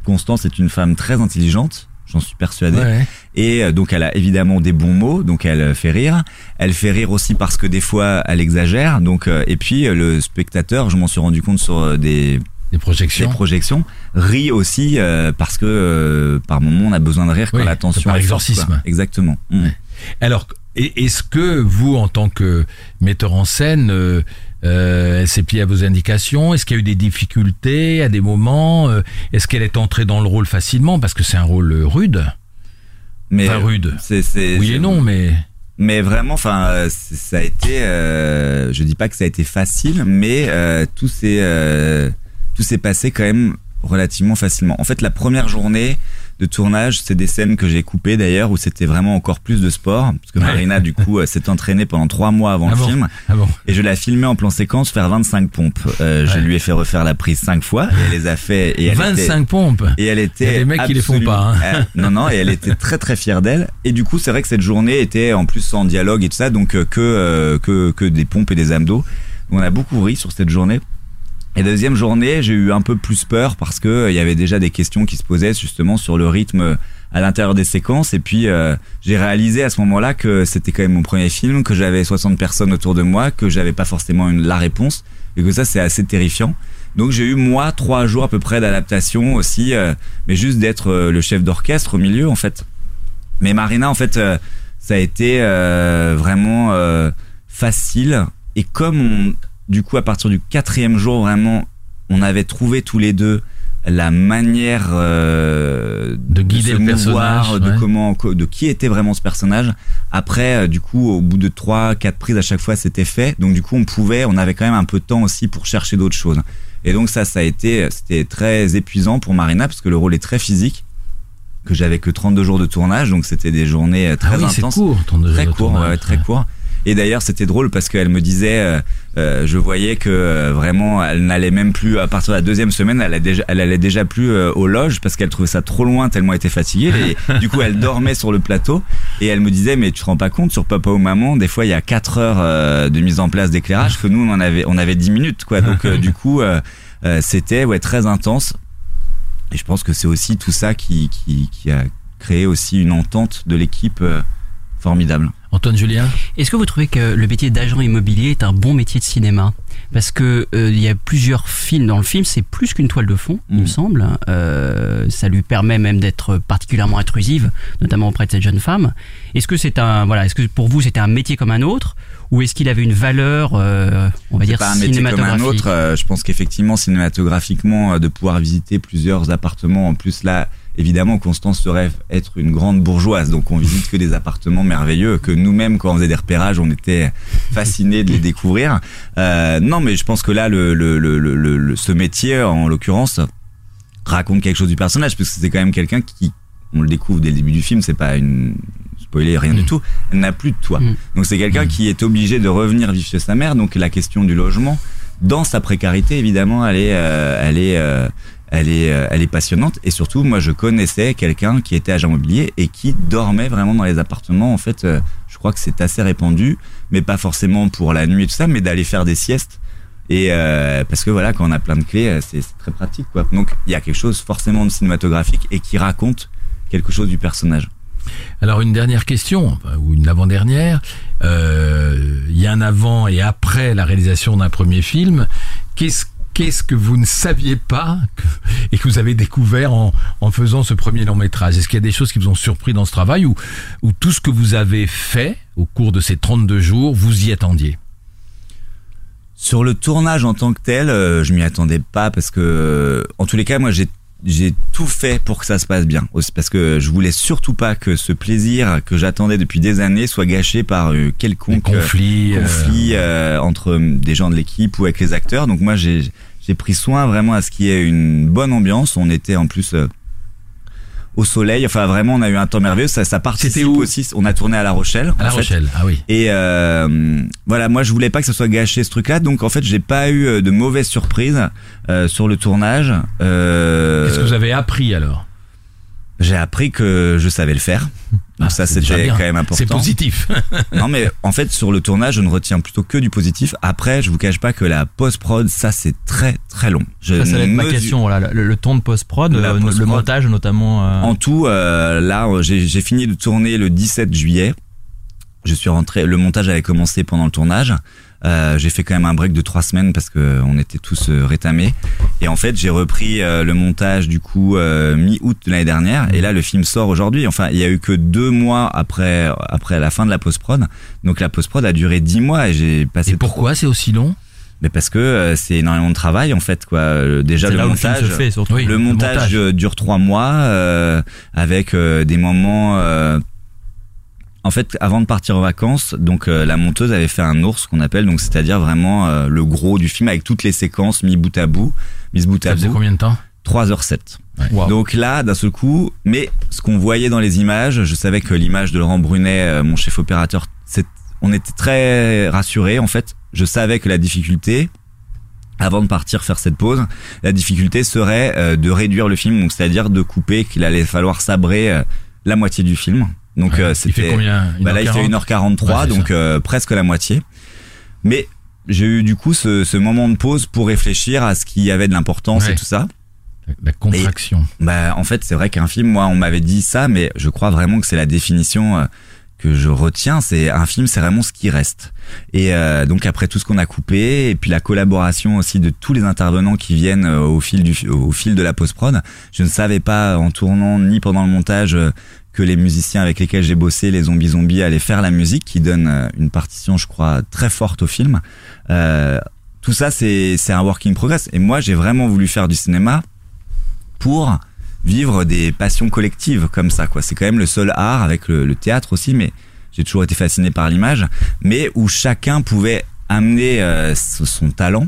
Constance est une femme très intelligente, j'en suis persuadé. Ouais. Et euh, donc elle a évidemment des bons mots, donc elle euh, fait rire. Elle fait rire aussi parce que des fois elle exagère. Donc euh, et puis le spectateur, je m'en suis rendu compte sur des, projections. rit aussi euh, parce que euh, par moment on a besoin de rire quand Oui, la tension par exorcisme. Exactement. Mm. Ouais. Alors, est-ce que vous, en tant que metteur en scène, euh, euh, elle s'est pliée à vos indications Est-ce qu'il y a eu des difficultés à des moments Euh, Est-ce qu'elle est entrée dans le rôle facilement Parce que c'est un rôle euh, rude? Mais Enfin, rude. c'est c'est Oui et non, mais Mais vraiment, enfin, ça a été. Euh, je dis pas que ça a été facile, mais euh, tout s'est tout s'est passé quand même relativement facilement. En fait, la première journée de tournage, c'est des scènes que j'ai coupées d'ailleurs où c'était vraiment encore plus de sport, parce que Ouais. Marina du coup euh, s'est entraînée pendant trois mois avant Ah le bon film, ah bon et je l'ai filmée en plan séquence faire 25 pompes. Euh, Je lui ai fait refaire la prise cinq fois, et elle les a fait. Et elle 25 était, pompes. et elle était. Il y a des mecs qui les font pas, hein. Euh, non, non, et elle était très très fière d'elle. Et du coup, c'est vrai que cette journée était en plus sans dialogue et tout ça, donc euh, que euh, que que des pompes et des abdos. On a beaucoup ri sur cette journée. Et deuxième journée, j'ai eu un peu plus peur parce que euh, il y avait déjà des questions qui se posaient justement sur le rythme euh, à l'intérieur des séquences. Et puis euh, j'ai réalisé à ce moment-là que c'était quand même mon premier film, que j'avais 60 personnes autour de moi, que j'avais pas forcément une, la réponse et que ça c'est assez terrifiant. Donc j'ai eu moi trois jours à peu près d'adaptation aussi, mais juste d'être le chef d'orchestre au milieu en fait. Mais Marina en fait, ça a été vraiment facile. Et comme on, du coup, à partir du quatrième jour, vraiment, on avait trouvé tous les deux la manière euh, de guider se le mouvoir, personnage, de comment, de qui était vraiment ce personnage. Après, euh, du coup, au bout de trois, quatre prises à chaque fois, c'était fait. Donc, du coup, on pouvait, on avait quand même un peu de temps aussi pour chercher d'autres choses. Et donc, ça, ça a été, c'était très épuisant pour Marina parce que le rôle est très physique. Que j'avais que 32 jours de tournage, donc c'était des journées euh, très Ah oui, intenses court, 32 très jours de court, tournage, ouais, très ouais. court. Et d'ailleurs, c'était drôle parce qu'elle me disait, euh, euh, je voyais que euh, vraiment, elle n'allait même plus à partir de la deuxième semaine, elle, a déjà, elle allait déjà plus euh, aux loges parce qu'elle trouvait ça trop loin tellement elle était fatiguée. Et <laughs> du coup, elle dormait sur le plateau et elle me disait, mais tu te rends pas compte sur Papa ou Maman, des fois il y a 4 heures de mise en place d'éclairage que nous on en avait, on avait 10 minutes quoi. Donc du coup, c'était ouais très intense. Et je pense que c'est aussi tout ça qui, qui, qui a créé aussi une entente de l'équipe formidable. Antoine Julien Est-ce que vous trouvez que le métier d'agent immobilier est un bon métier de cinéma Parce que euh, il y a plusieurs films. Dans le film, c'est plus qu'une toile de fond, il me Mm. semble. Euh, ça lui permet même d'être particulièrement intrusive, notamment auprès de cette jeune femme. Est-ce que c'est un voilà Est-ce que pour vous c'était un métier comme un autre, ou est-ce qu'il avait une valeur, euh, on va dire pas un métier comme un cinématographique autre. euh, je pense qu'effectivement, cinématographiquement, de pouvoir visiter plusieurs appartements, en plus là, évidemment, Constance se rêve être une grande bourgeoise, donc on visite que des appartements merveilleux que nous-mêmes, quand on faisait des repérages, on était fascinés de les découvrir. Euh, non, mais je pense que là, le, le, le, le- le- ce métier, en l'occurrence, raconte quelque chose du personnage, parce que c'est quand même quelqu'un qui, on le découvre dès le début du film, c'est pas une spoiler, rien du tout. Elle n'a plus de toit. Mm. Donc c'est quelqu'un qui est obligé de revenir vivre chez sa mère. Donc la question du logement, dans sa précarité, évidemment, elle est, euh, elle est, euh, elle est, euh, elle est passionnante. Et surtout, moi, je connaissais quelqu'un qui était agent immobilier et qui dormait vraiment dans les appartements. En fait, euh, je crois que c'est assez répandu, mais pas forcément pour la nuit et tout ça, mais d'aller faire des siestes. Et euh, parce que voilà, quand on a plein de clés, c'est très pratique, quoi. Donc il y a quelque chose forcément de cinématographique et qui raconte quelque chose du personnage. Alors une dernière question, ou une avant-dernière. Il y a un avant et après la réalisation d'un premier film. Qu'est-ce qu'est-ce que vous ne saviez pas et que vous avez découvert en, faisant ce premier long métrage? Est-ce qu'il y a des choses qui vous ont surpris dans ce travail ou, ou tout ce que vous avez fait au cours de ces 32 jours, vous y attendiez? Sur le tournage en tant que tel, euh, je m'y attendais pas parce que, en tous les cas, moi, j'ai j'ai tout fait pour que ça se passe bien. Parce que je voulais surtout pas que ce plaisir que j'attendais depuis des années soit gâché par euh, quelconque conflits euh, conflit euh, entre des gens de l'équipe ou avec les acteurs. Donc moi, j'ai pris soin vraiment à ce qu'il y ait une bonne ambiance. On était en plus au soleil. Enfin, vraiment, on a eu un temps merveilleux. Ça, ça participe où aussi. On a tourné à La Rochelle. à La fait. Rochelle. Ah oui. Et euh, voilà, moi je voulais pas que ça soit gâché ce truc-là, donc en fait j'ai pas eu euh, de mauvaises surprises euh, sur le tournage. Euh, Qu'est-ce que vous avez appris alors? J'ai appris que je savais le faire, donc Ah, ça c'était quand même important. C'est positif. <laughs> non mais en fait sur le tournage je ne retiens plutôt que du positif. Après je vous cache pas que la post prod ça c'est très très long. Je Ça, ça va être ma question. Voilà, le, le ton de post-prod, euh, post-prod. le montage notamment. euh, En tout, euh, là, j'ai fini de tourner le 17 juillet. Je suis rentré. Le montage avait commencé pendant le tournage. Euh, j'ai fait quand même un break de trois semaines parce que on était tous euh, rétamés. Et en fait, j'ai repris euh, le montage du coup euh, mi-août de l'année dernière. Et là, le film sort aujourd'hui. Enfin, il y a eu que deux mois après après la fin de la post prod. Donc la post prod a duré dix mois et j'ai passé. Et pourquoi c'est aussi long? Mais parce que euh, c'est énormément de travail en fait quoi. Euh, Déjà le montage. se fait surtout. Oui. Le le montage, euh, dure trois mois euh, avec euh, des moments. euh, En fait, avant de partir en vacances, donc euh, la monteuse avait fait un ours qu'on appelle, donc c'est-à-dire vraiment euh, le gros du film avec toutes les séquences mis bout à bout, mises bout Ça à faisait bout. combien de temps? 3h07. Wow. Donc là, d'un seul coup, mais ce qu'on voyait dans les images, je savais que l'image de Laurent Brunet, euh, mon chef opérateur, on était très rassurés. En fait, je savais que la difficulté, avant de partir faire cette pause, la difficulté serait de réduire le film, donc c'est-à-dire de couper, qu'il allait falloir sabrer la moitié du film. Donc Ouais. euh, c'était combien? Bah là, il fait 1h40? 1h43, Ouais, donc euh, presque la moitié. Mais j'ai eu du coup ce, ce moment de pause pour réfléchir à ce qui avait de l'importance Ouais. et tout ça. La contraction. Bah en fait c'est vrai qu'un film, moi on m'avait dit ça, mais je crois vraiment que c'est la définition euh, que je retiens. C'est un film, c'est vraiment ce qui reste. Et euh, donc après tout ce qu'on a coupé et puis la collaboration aussi de tous les intervenants qui viennent euh, au fil du au fil de la post prod, je ne savais pas en tournant ni pendant le montage euh, que les musiciens avec lesquels j'ai bossé, les zombies zombies, allaient faire la musique qui donne euh, une partition, je crois, très forte au film. Euh, tout ça, c'est un work in progress. Et moi, j'ai vraiment voulu faire du cinéma pour vivre des passions collectives comme ça quoi c'est quand même le seul art avec le, théâtre aussi mais j'ai toujours été fasciné par l'image mais où chacun pouvait amener euh, son talent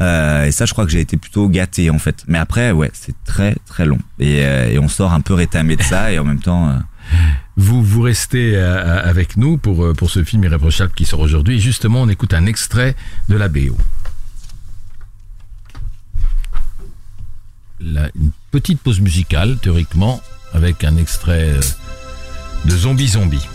Euh, et ça je crois que j'ai été plutôt gâté en fait mais après ouais c'est très très long et, euh, on sort un peu rétamé de ça et en même temps euh, Vous, vous restez avec nous pour, ce film irréprochable qui sort aujourd'hui. Justement, on écoute un extrait de la BO. Une petite pause musicale, théoriquement, avec un extrait de Zombie Zombie.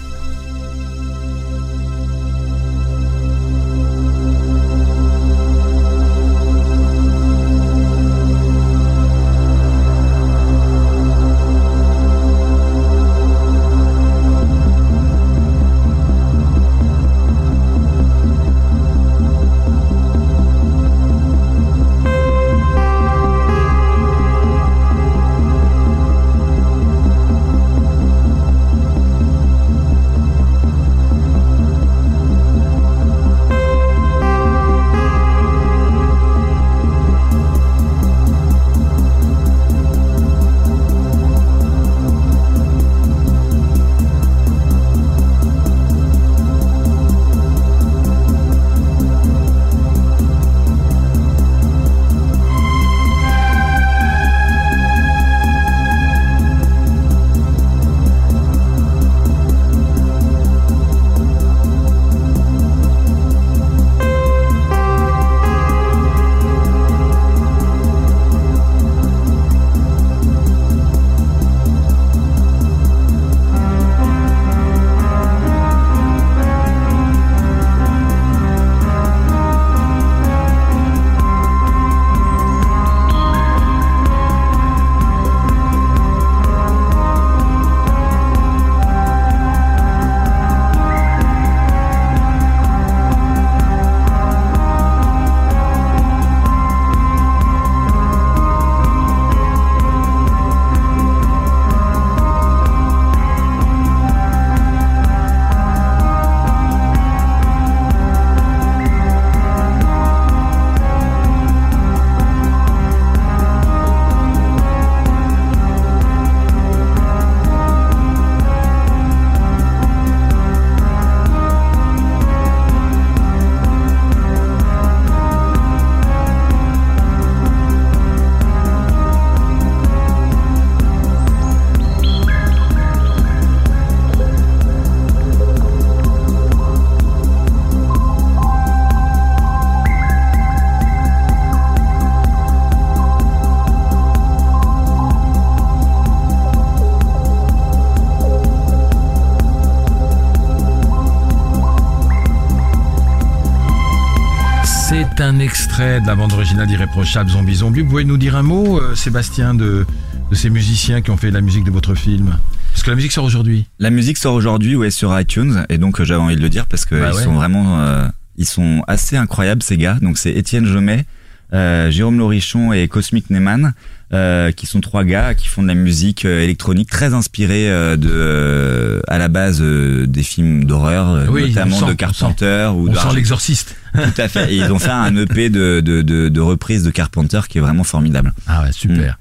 Extrait de la bande originale d'Irréprochable Zombie Zombie. Vous pouvez nous dire un mot, euh, Sébastien, de, de ces musiciens qui ont fait la musique de votre film? Parce que la musique sort aujourd'hui. La musique sort aujourd'hui ouais sur iTunes et donc euh, j'avais envie de le dire parce que Bah ils ouais. sont vraiment euh, ils sont assez incroyables ces gars. Donc c'est Étienne Jomet, Jérôme Lorichon et Cosmic Neyman euh, qui sont trois gars qui font de la musique euh, électronique très inspirée euh, de euh, à la base euh, des films d'horreur euh, Oui, notamment sent, de on Carpenter ou On de l'exorciste. Tout à fait. Et ils ont fait un EP de de de, de reprise de Carpenter qui est vraiment formidable. Ah ouais, super.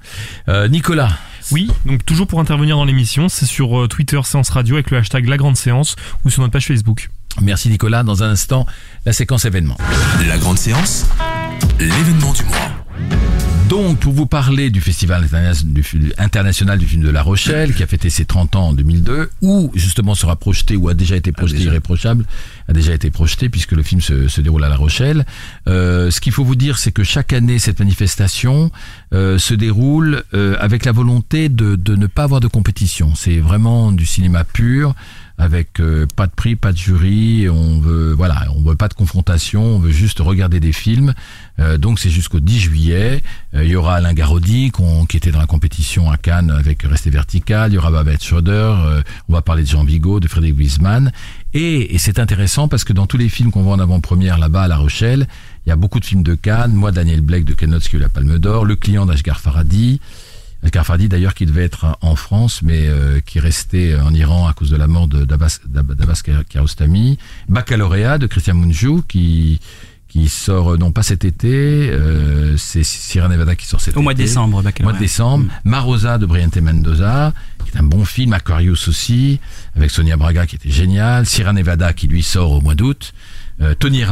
Euh, Nicolas, Oui, donc toujours pour intervenir dans l'émission, c'est sur euh, Twitter Séance Radio avec le hashtag La Grande Séance ou sur notre page Facebook. Merci Nicolas. Dans un instant, la séquence événement. La grande séance, l'événement du mois. Donc, pour vous parler du Festival international du film de La Rochelle, qui a fêté ses 30 ans en 2002, où justement sera projeté, ou a déjà été projeté déjà. Irréprochable, a déjà été projeté puisque le film se, se déroule à La Rochelle. Euh, ce qu'il faut vous dire, c'est que chaque année, cette manifestation euh, se déroule euh, avec la volonté de, de ne pas avoir de compétition. C'est vraiment du cinéma pur, avec euh, pas de prix, pas de jury. On veut, voilà, on veut pas de confrontation. On veut juste regarder des films. Euh, donc c'est jusqu'au 10 juillet. Euh, il y aura Alain Garaudy qu'on- qui était dans la compétition à Cannes avec Rester Vertical. Il y aura Babette Schroeder. euh, on va parler de Jean Vigo, de Frédéric Wiesmann. Et, et c'est intéressant parce que dans tous les films qu'on voit en avant-première là-bas à La Rochelle, il y a beaucoup de films de Cannes. Moi, Daniel Blake de Loach qui a la Palme d'Or. Le client d'Ashgar Faradi. Ashgar Faradi d'ailleurs qui devait être en France mais euh, qui restait en Iran à cause de la mort de d'Abbas d'Ab- d'Abbas Kiarostami. Baccalauréat de Christian Mungiu qui qui sort euh, non pas cet été, euh, c'est Sierra Nevada qui sort cet été. Au mois de décembre, Au Baccalauréat. mois de décembre. Marosa de Briante Mendoza, qui est un bon film. Aquarius aussi, avec Sonia Braga qui était génial. Sierra Nevada qui lui sort au mois d'août. Euh, Tony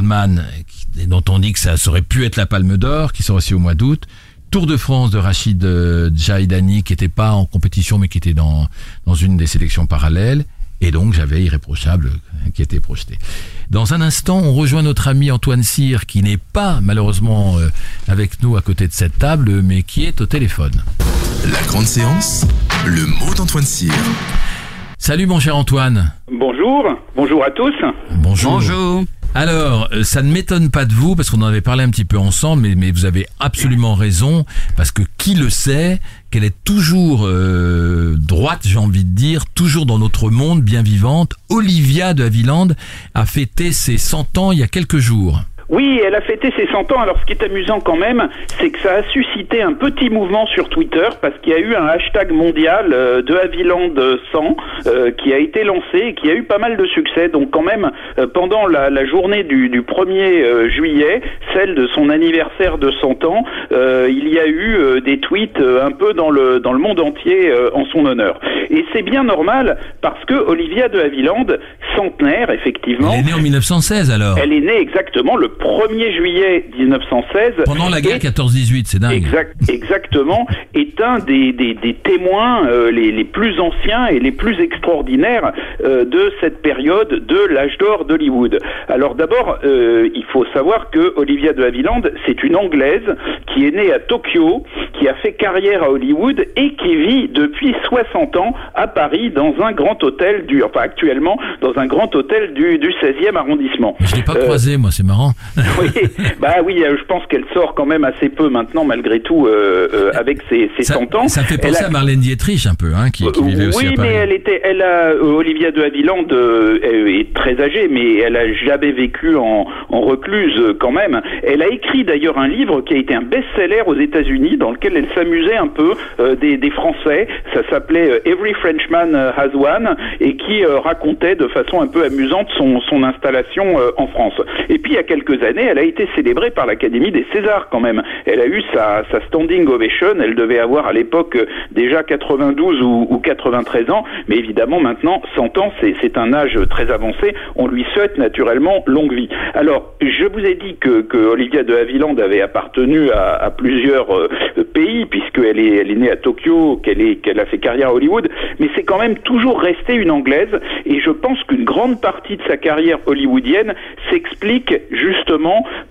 qui- dont on dit que ça aurait pu être la Palme d'Or, qui sort aussi au mois d'août. Tour de France de Rachid euh, Jaidani, qui était pas en compétition, mais qui était dans, dans une des sélections parallèles. Et donc, j'avais Irréprochable, euh, qui était projeté. Dans un instant, on rejoint notre ami Antoine Cyr, qui n'est pas, malheureusement, euh, avec nous à côté de cette table, mais qui est au téléphone. La grande séance, le mot d'Antoine Cyr. Salut, mon cher Antoine. Bonjour, bonjour à tous. Bonjour. Bonjour. Alors, euh, ça ne m'étonne pas de vous, parce qu'on en avait parlé un petit peu ensemble, mais, vous avez absolument raison, parce que qui le sait, qu'elle est toujours euh, droite, j'ai envie de dire, toujours dans notre monde, bien vivante. Olivia de Havilland a fêté ses 100 ans il y a quelques jours. Oui, elle a fêté ses 100 ans. Alors, ce qui est amusant quand même, c'est que ça a suscité un petit mouvement sur Twitter parce qu'il y a eu un hashtag mondial euh, de Haviland 100 euh, qui a été lancé et qui a eu pas mal de succès. Donc, quand même, euh, pendant la, la journée du, du 1er euh, juillet, celle de son anniversaire de 100 ans, euh, il y a eu euh, des tweets euh, un peu dans le dans le monde entier euh, en son honneur. Et c'est bien normal parce que Olivia de Havilland, centenaire effectivement. Elle est née en 1916 alors. Elle est née exactement le 1er juillet 1916. Pendant la guerre Et- 14-18, c'est dingue. Exact, exactement, est un des, des, des témoins euh, les, les plus anciens et les plus extraordinaires euh, de cette période de l'âge d'or d'Hollywood. Alors d'abord, euh, il faut savoir que Olivia de Havilland, c'est une Anglaise qui est née à Tokyo, qui a fait carrière à Hollywood et qui vit depuis 60 ans à Paris dans un grand hôtel du, enfin actuellement dans un grand hôtel du, du 16e arrondissement. Je l'ai pas Euh, croisé, moi, c'est marrant. <laughs> oui, bah oui, euh, je pense qu'elle sort quand même assez peu maintenant, malgré tout, euh, euh, avec ses, ses Ça, 100 ans. ça fait Elle penser a- à Marlène Dietrich un peu, hein, qui, qui vivait aussi oui, à Paris. mais elle était, elle a, euh, Olivia de Havilland euh, est très âgée, mais elle a jamais vécu en, en recluse euh, quand même. Elle a écrit d'ailleurs un livre qui a été un best-seller aux États-Unis, dans lequel elle s'amusait un peu euh, des, des Français. Ça s'appelait euh, Every Frenchman euh, Has One et qui euh, racontait de façon un peu amusante son, son installation euh, en France. Et puis il y a quelques années, elle a été célébrée par l'Académie des Césars quand même. Elle a eu sa, sa standing ovation. Elle devait avoir à l'époque déjà 92 ou, ou 93 ans, mais évidemment maintenant 100 ans, c'est un âge très avancé. On lui souhaite naturellement longue vie. Alors, je vous ai dit que, que Olivia de Havilland avait appartenu à, à plusieurs euh, pays, puisqu'elle est, elle est née à Tokyo, qu'elle qu'elle a fait carrière à Hollywood, mais c'est quand même toujours resté une anglaise, et je pense qu'une grande partie de sa carrière hollywoodienne s'explique justement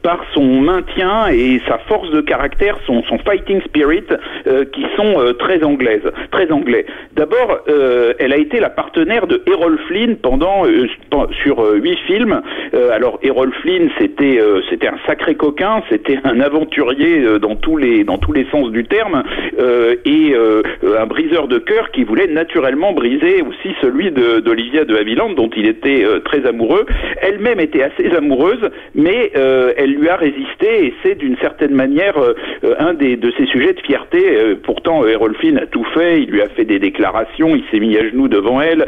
par son maintien et sa force de caractère, son, fighting spirit, euh, qui sont euh, très anglaises, très anglais. D'abord, euh, elle a été la partenaire de Errol Flynn pendant sur huit films. Alors Errol Flynn, c'était c'était un sacré coquin, c'était un aventurier dans tous les dans tous les sens du terme et un briseur de cœur qui voulait naturellement briser aussi celui de- d'Olivia de Havilland dont il était très amoureux. Elle-même était assez amoureuse, mais euh, elle lui a résisté et c'est d'une certaine manière euh, euh, un des de ses sujets de fierté. Pourtant, Errol a tout fait. Il lui a fait des déclarations. Il s'est mis à genoux devant elle.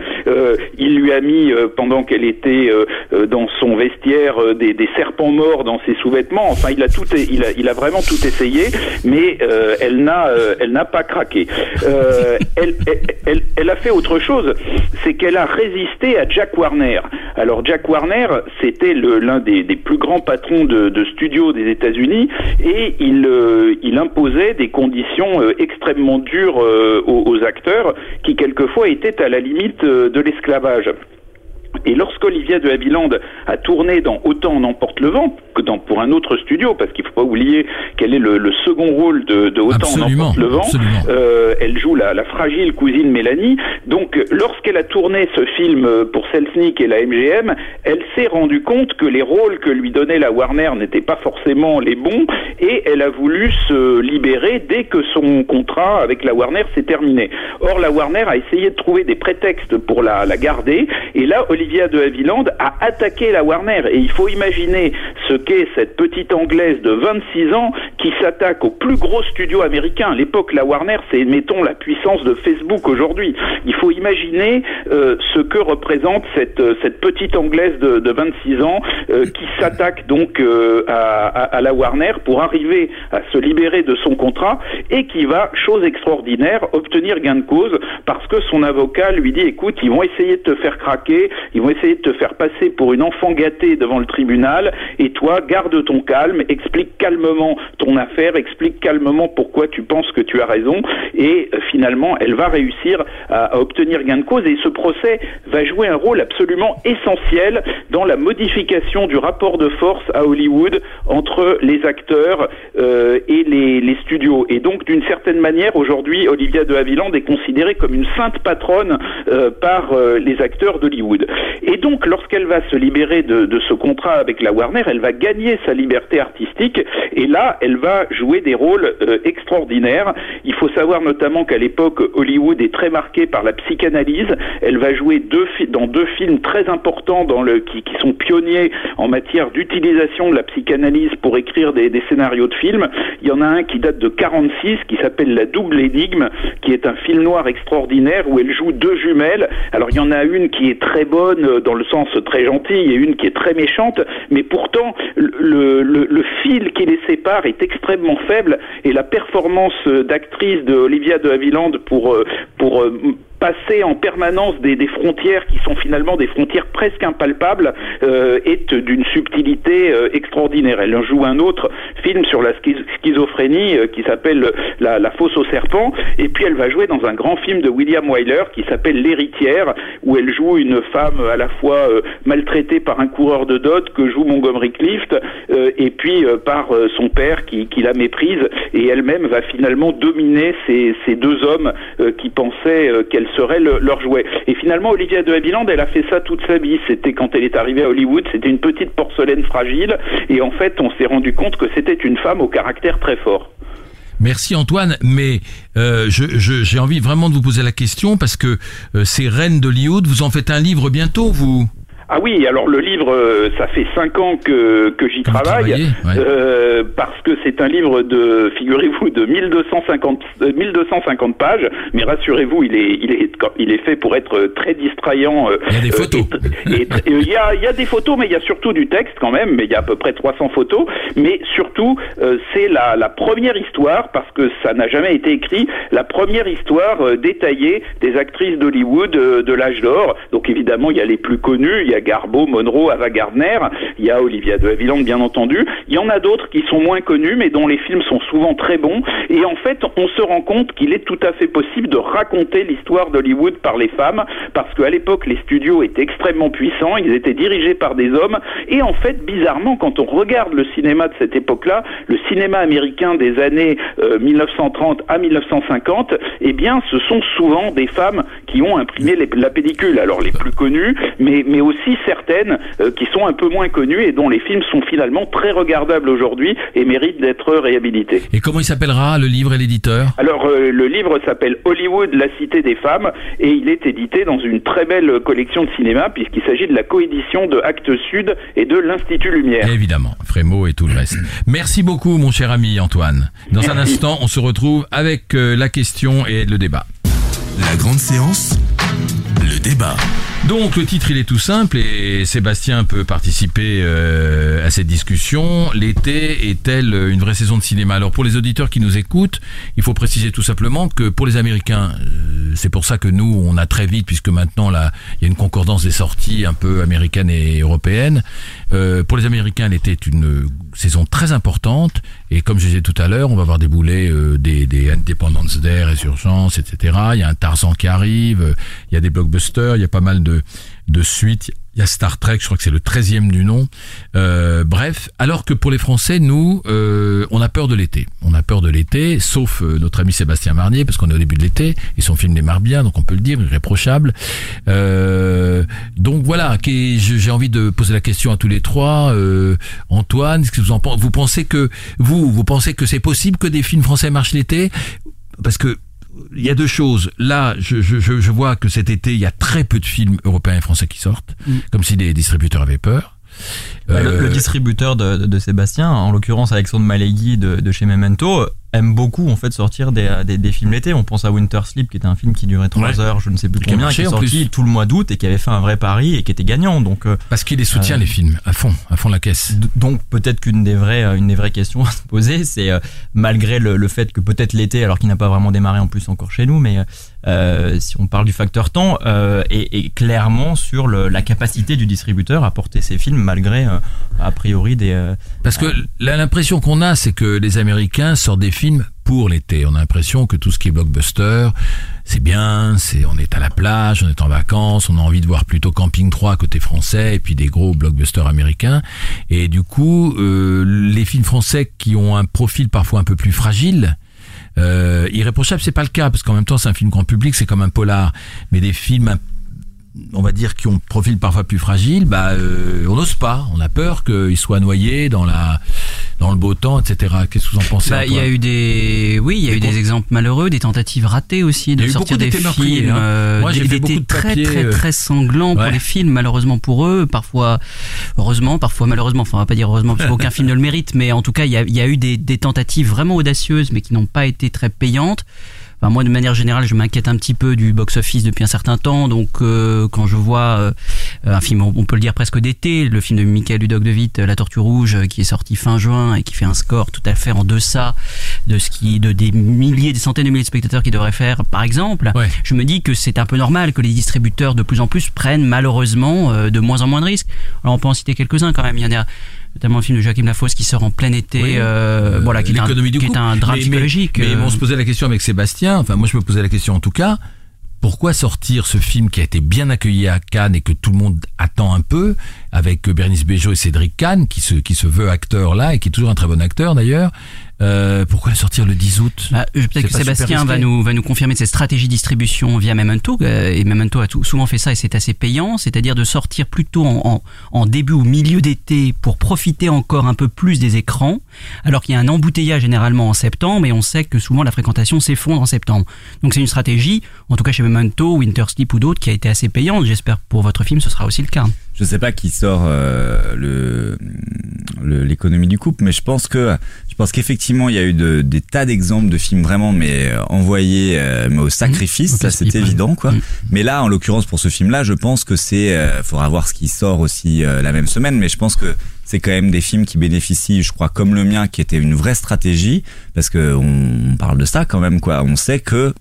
Il lui a mis pendant qu'elle était dans son vestiaire des, serpents morts dans ses sous-vêtements. Enfin, il a tout, il a, vraiment tout essayé, mais elle n'a, elle n'a pas craqué. Elle, elle, a fait autre chose, c'est qu'elle a résisté à Jack Warner. Alors Jack Warner, c'était l'un des plus grands patrons de, studios des États-Unis et il, euh, imposait des conditions euh, extrêmement dures euh, aux, acteurs qui quelquefois étaient à la limite de l'esclavage. Et lorsqu'Olivia de Havilland a tourné dans Autant en emporte le vent, que dans, pour un autre studio, parce qu'il faut pas oublier quel est le, le second rôle de, de Autant en Absolument, emporte le vent, euh, elle joue la, la fragile cousine Mélanie. Donc, lorsqu'elle a tourné ce film pour Selznick et la MGM, elle s'est rendue compte que les rôles que lui donnait la Warner n'étaient pas forcément les bons, et elle a voulu se libérer dès que son contrat avec la Warner s'est terminé. Or, la Warner a essayé de trouver des prétextes pour la, la garder, et là, Olivia de Havilland a attaqué la Warner. Et il faut imaginer ce qu'est cette petite anglaise de 26 ans qui s'attaque au plus gros studio américain. À l'époque, la Warner, c'est, mettons, la puissance de Facebook aujourd'hui. Il faut imaginer euh, ce que représente cette, euh, petite anglaise de, de 26 ans euh, qui s'attaque donc à la Warner pour arriver à se libérer de son contrat et qui va, chose extraordinaire, obtenir gain de cause parce que son avocat lui dit écoute, ils vont essayer de te faire craquer, ils vont essayer de te faire passer pour une enfant gâtée devant le tribunal et toi, garde ton calme, explique calmement ton affaire, explique calmement pourquoi tu penses que tu as raison et euh, finalement, elle va réussir à, obtenir gain de cause et ce procès va jouer un rôle absolument essentiel dans la modification du rapport de force à Hollywood entre les acteurs euh, et les, les studios. Et donc, d'une certaine manière, aujourd'hui, Olivia de Havilland est considérée comme une sainte patronne euh, par euh, les acteurs d'Hollywood. Et donc, lorsqu'elle va se libérer de, de ce contrat avec la Warner, elle va gagner sa liberté artistique et là, elle va jouer des rôles euh, extraordinaires. Il faut savoir notamment qu'à l'époque, Hollywood est très marqué par la psychanalyse. Elle va jouer deux dans deux films très importants dans le, qui, qui sont pionniers en matière d'utilisation de la psychanalyse pour écrire des, des scénarios de films. Il y en a un qui date de 46 qui s'appelle La double énigme, qui est un film noir extraordinaire où elle joue deux jumelles. Alors il y en a une qui est très bonne dans le sens très gentil et une qui est très méchante, mais pourtant le, le, le fil qui les sépare est extrêmement faible et la performance d'actrice de Olivia de Havilland pour euh, pour euh, passer en permanence des, des frontières qui sont finalement des frontières presque impalpables euh, est d'une subtilité euh, extraordinaire. Elle joue un autre film sur la schiz- schizophrénie euh, qui s'appelle la, la fosse au serpent et puis elle va jouer dans un grand film de William Wyler qui s'appelle L'héritière où elle joue une femme à la fois euh, maltraitée par un coureur de dot que joue Montgomery Clift euh, et puis euh, par euh, son père qui, qui la méprise et elle-même va finalement dominer ces, ces deux hommes euh, qui pensaient euh, qu'elle serait le- leur jouet. Et finalement, Olivia de Havilland, elle a fait ça toute sa vie. C'était quand elle est arrivée à Hollywood, c'était une petite porcelaine fragile et en fait, on s'est rendu compte que c'était une femme au caractère très fort. Merci Antoine, mais euh, j'ai envie vraiment de vous poser la question parce que euh, ces reines d'Hollywood, vous en faites un livre bientôt, vous? Ah oui, alors le livre, euh, ça fait cinq ans que, que j'y travaille, ouais. euh, parce que c'est un livre de, figurez-vous, de 1250, euh, 1250 pages, mais rassurez-vous, il est, il est, il est fait pour être très distrayant. euh, Il y a des euh, photos. et- et- et Il y, a, il y a des photos, mais il y a surtout du texte quand même, mais il y a à peu près 300 photos, mais surtout, euh, c'est la, la première histoire, parce que ça n'a jamais été écrit, la première histoire euh, détaillée des actrices d'Hollywood euh, de l'âge d'or. Donc évidemment, il y a les plus connues, il y a Garbo, Monroe, Ava Gardner, il y a Olivia de Havilland, bien entendu. Il y en a d'autres qui sont moins connus, mais dont les films sont souvent très bons. Et en fait, on se rend compte qu'il est tout à fait possible de raconter l'histoire d'Hollywood par les femmes, parce qu'à l'époque, les studios étaient extrêmement puissants, ils étaient dirigés par des hommes. Et en fait, bizarrement, quand on regarde le cinéma de cette époque-là, le cinéma américain des années euh, 1930 à 1950, eh bien, ce sont souvent des femmes qui ont imprimé la pellicule. Alors, les plus connues, mais, mais aussi certaines euh, qui sont un peu moins connues et dont les films sont finalement très regardables aujourd'hui et méritent d'être réhabilités. Et comment il s'appellera le livre et l'éditeur? Alors euh, le livre s'appelle Hollywood, la cité des femmes et il est édité dans une très belle collection de cinéma puisqu'il s'agit de la coédition de Actes Sud et de l'Institut Lumière. Évidemment, Frémo et tout le reste. Merci beaucoup mon cher ami Antoine. Dans un instant, on se retrouve avec euh, la question et le débat. La grande séance, le débat. Donc le titre il est tout simple et Sébastien peut participer euh, à cette discussion. L'été est-elle une vraie saison de cinéma? Alors pour les auditeurs qui nous écoutent, il faut préciser tout simplement que pour les Américains, euh, c'est pour ça que nous on a très vite puisque maintenant là il y a une concordance des sorties un peu américaines et européennes. Euh, pour les Américains, l'été est une saison très importante et comme je disais tout à l'heure, on va voir débouler euh, des, des Independence Day, Résurgence, etc. Il y a un Tarzan qui arrive, euh, il y a des blockbusters, il y a pas mal de de suite. Il y a Star Trek, je crois que c'est le 13e du nom. Euh, bref, alors que pour les Français, nous, euh, on a peur de l'été. On a peur de l'été, sauf euh, notre ami Sébastien Marnier, parce qu'on est au début de l'été, et son film démarre bien, donc on peut le dire, irréprochable. Euh, donc voilà, j'ai envie de poser la question à tous les trois. Euh, Antoine, ce que vous en pensez Vous pensez que vous, vous pensez que c'est possible que des films français marchent l'été? Parce que il y a deux choses. Là, je, je, je je vois que cet été, il y a très peu de films européens et français qui sortent, Mm. comme si les distributeurs avaient peur. Bah, le, Euh, le distributeur de, de, de Sébastien, en l'occurrence Alexandre Malegui de, de chez Memento, aime beaucoup en fait sortir des, des, des films l'été. On pense à Winter Sleep qui était un film qui durait 3 Ouais. heures, je ne sais plus combien, qui est sorti tout le mois d'août et qui avait fait un vrai pari et qui était gagnant. Donc euh, Parce qu'il les soutient, Euh, les films, à fond, à fond la caisse. Donc peut-être qu'une des vraies, euh, une des vraies questions <laughs> à se poser, c'est euh, malgré le, le fait que peut-être l'été, alors qu'il n'a pas vraiment démarré en plus encore chez nous, mais euh, si on parle du facteur temps, euh, et, et clairement sur le- la capacité du distributeur à porter ses films malgré euh, a priori des. euh, Parce que l'impression qu'on a, c'est que les Américains sortent des films pour l'été. On a l'impression que tout ce qui est blockbuster, c'est bien, on est à la plage, on est en vacances, on a envie de voir plutôt Camping 3 côté français et puis des gros blockbusters américains. Et du coup, euh, les films français qui ont un profil parfois un peu plus fragile, euh, irréprochable, c'est pas le cas parce qu'en même temps, c'est un film grand public, c'est comme un polar, mais des films un on va dire qui ont un profil parfois plus fragile, bah euh, on n'ose pas, on a peur qu'ils soient noyés dans la dans le beau temps, etc. Qu'est-ce que vous en pensez Bah, il y a eu des, oui, il y a Des eu des exemples malheureux, des tentatives ratées aussi de sortir des films, hein. euh, Moi, j'ai des- beaucoup de très très euh, très sanglants pour les films, malheureusement pour eux, parfois heureusement, parfois malheureusement. Enfin, on va pas dire heureusement parce qu'aucun <laughs> film ne le mérite, mais en tout cas, il y a, il y a eu des, des tentatives vraiment audacieuses, mais qui n'ont pas été très payantes. Enfin, moi, de manière générale, je m'inquiète un petit peu du box-office depuis un certain temps. Donc, euh, quand je vois euh, un film, on peut le dire presque d'été, le film de Michael Ludoc de Witt, La Tortue Rouge, euh, qui est sorti fin juin et qui fait un score tout à fait en deçà de ce qui, de des milliers, des centaines de milliers de spectateurs qui devraient faire, par exemple. Ouais. Je me dis que c'est un peu normal que les distributeurs de plus en plus prennent malheureusement euh, de moins en moins de risques. Alors, on peut en citer quelques-uns quand même. Il y en a notamment le film de Joachim Lafosse qui sort en plein été, Oui. euh, voilà, qui est un, l'économie du qui est couple. un drame Mais- mais- psychologique. Mais, euh. on se posait la question avec Sébastien. Enfin, moi, je me posais la question en tout cas. Pourquoi sortir ce film qui a été bien accueilli à Cannes et que tout le monde attend un peu, avec Bernice Bejo et Cédric Kahn, qui se, qui se veut acteur là et qui est toujours un très bon acteur d'ailleurs. Euh, pourquoi sortir le 10 août Bah, euh, C'est Peut-être que Sébastien va nous, va nous confirmer de cette stratégie de distribution via Memento. euh, Et Memento a tout- souvent fait ça et c'est assez payant. C'est-à-dire de sortir plutôt en, en, en début ou milieu d'été pour profiter encore un peu plus des écrans. Alors qu'il y a un embouteillage généralement en septembre et on sait que souvent la fréquentation s'effondre en septembre. Donc c'est une stratégie, en tout cas chez Memento, Winter Sleep ou d'autres, qui a été assez payante. J'espère pour votre film ce sera aussi le cas. Je sais pas qui sort euh, le le- l'économie du couple, mais je pense que je pense qu'effectivement il y a eu de, des tas d'exemples de films vraiment mais euh, envoyés euh, mais au sacrifice, Mmh. ça c'est évident quoi. Mmh. Mais là en l'occurrence pour ce film-là, je pense que c'est euh, faudra voir ce qui sort aussi euh, la même semaine, mais je pense que c'est quand même des films qui bénéficient, je crois, comme le mien, qui était une vraie stratégie, parce que on parle de ça quand même, quoi. On sait que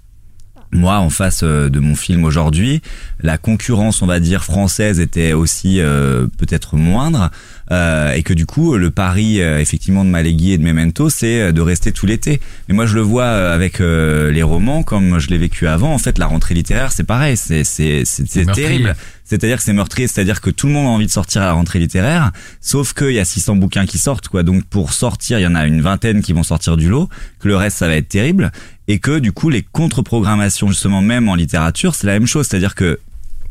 moi, en face euh, de mon film aujourd'hui, la concurrence, on va dire, française était aussi euh, peut-être moindre, euh, et que du coup, le pari, euh, effectivement, de Malégui et de Memento, c'est euh, de rester tout l'été. Mais moi, je le vois euh, avec euh, les romans, comme je l'ai vécu avant. En fait, la rentrée littéraire, c'est pareil, c'est c'est c'est terrible. C'est-à-dire que c'est meurtrier, c'est-à-dire que tout le monde a envie de sortir à la rentrée littéraire, sauf qu'il y a 600 bouquins qui sortent, quoi. Donc pour sortir, il y en a une vingtaine qui vont sortir du lot, que le reste ça va être terrible, et que du coup les contre-programmations justement même en littérature, c'est la même chose, c'est-à-dire que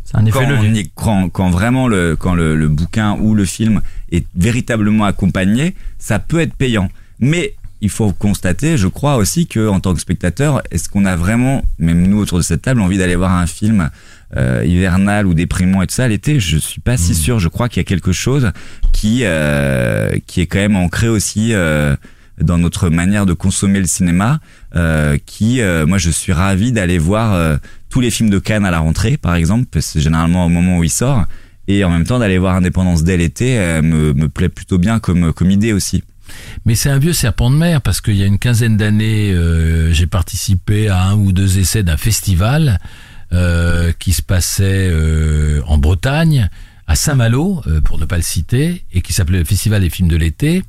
C'est un effet quand, on quand, quand vraiment le, quand le, le bouquin ou le film est véritablement accompagné, ça peut être payant. Mais il faut constater, je crois aussi que en tant que spectateur, est-ce qu'on a vraiment, même nous autour de cette table, envie d'aller voir un film euh, hivernal ou déprimant et tout ça? L'été Je suis pas si sûr. Je crois qu'il y a quelque chose qui euh, qui est quand même ancré aussi. Euh, dans notre manière de consommer le cinéma, qui, moi, je suis ravi d'aller voir tous les films de Cannes à la rentrée, par exemple, parce que c'est généralement au moment où il sort, et en même temps d'aller voir Indépendance dès l'été euh, me, me plaît plutôt bien comme, comme idée aussi. Mais c'est un vieux serpent de mer parce qu'il y a une quinzaine d'années, euh, j'ai participé à un ou deux essais d'un festival euh, qui se passait euh, en Bretagne, à Saint-Malo, euh, pour ne pas le citer, et qui s'appelait le Festival des films de l'été.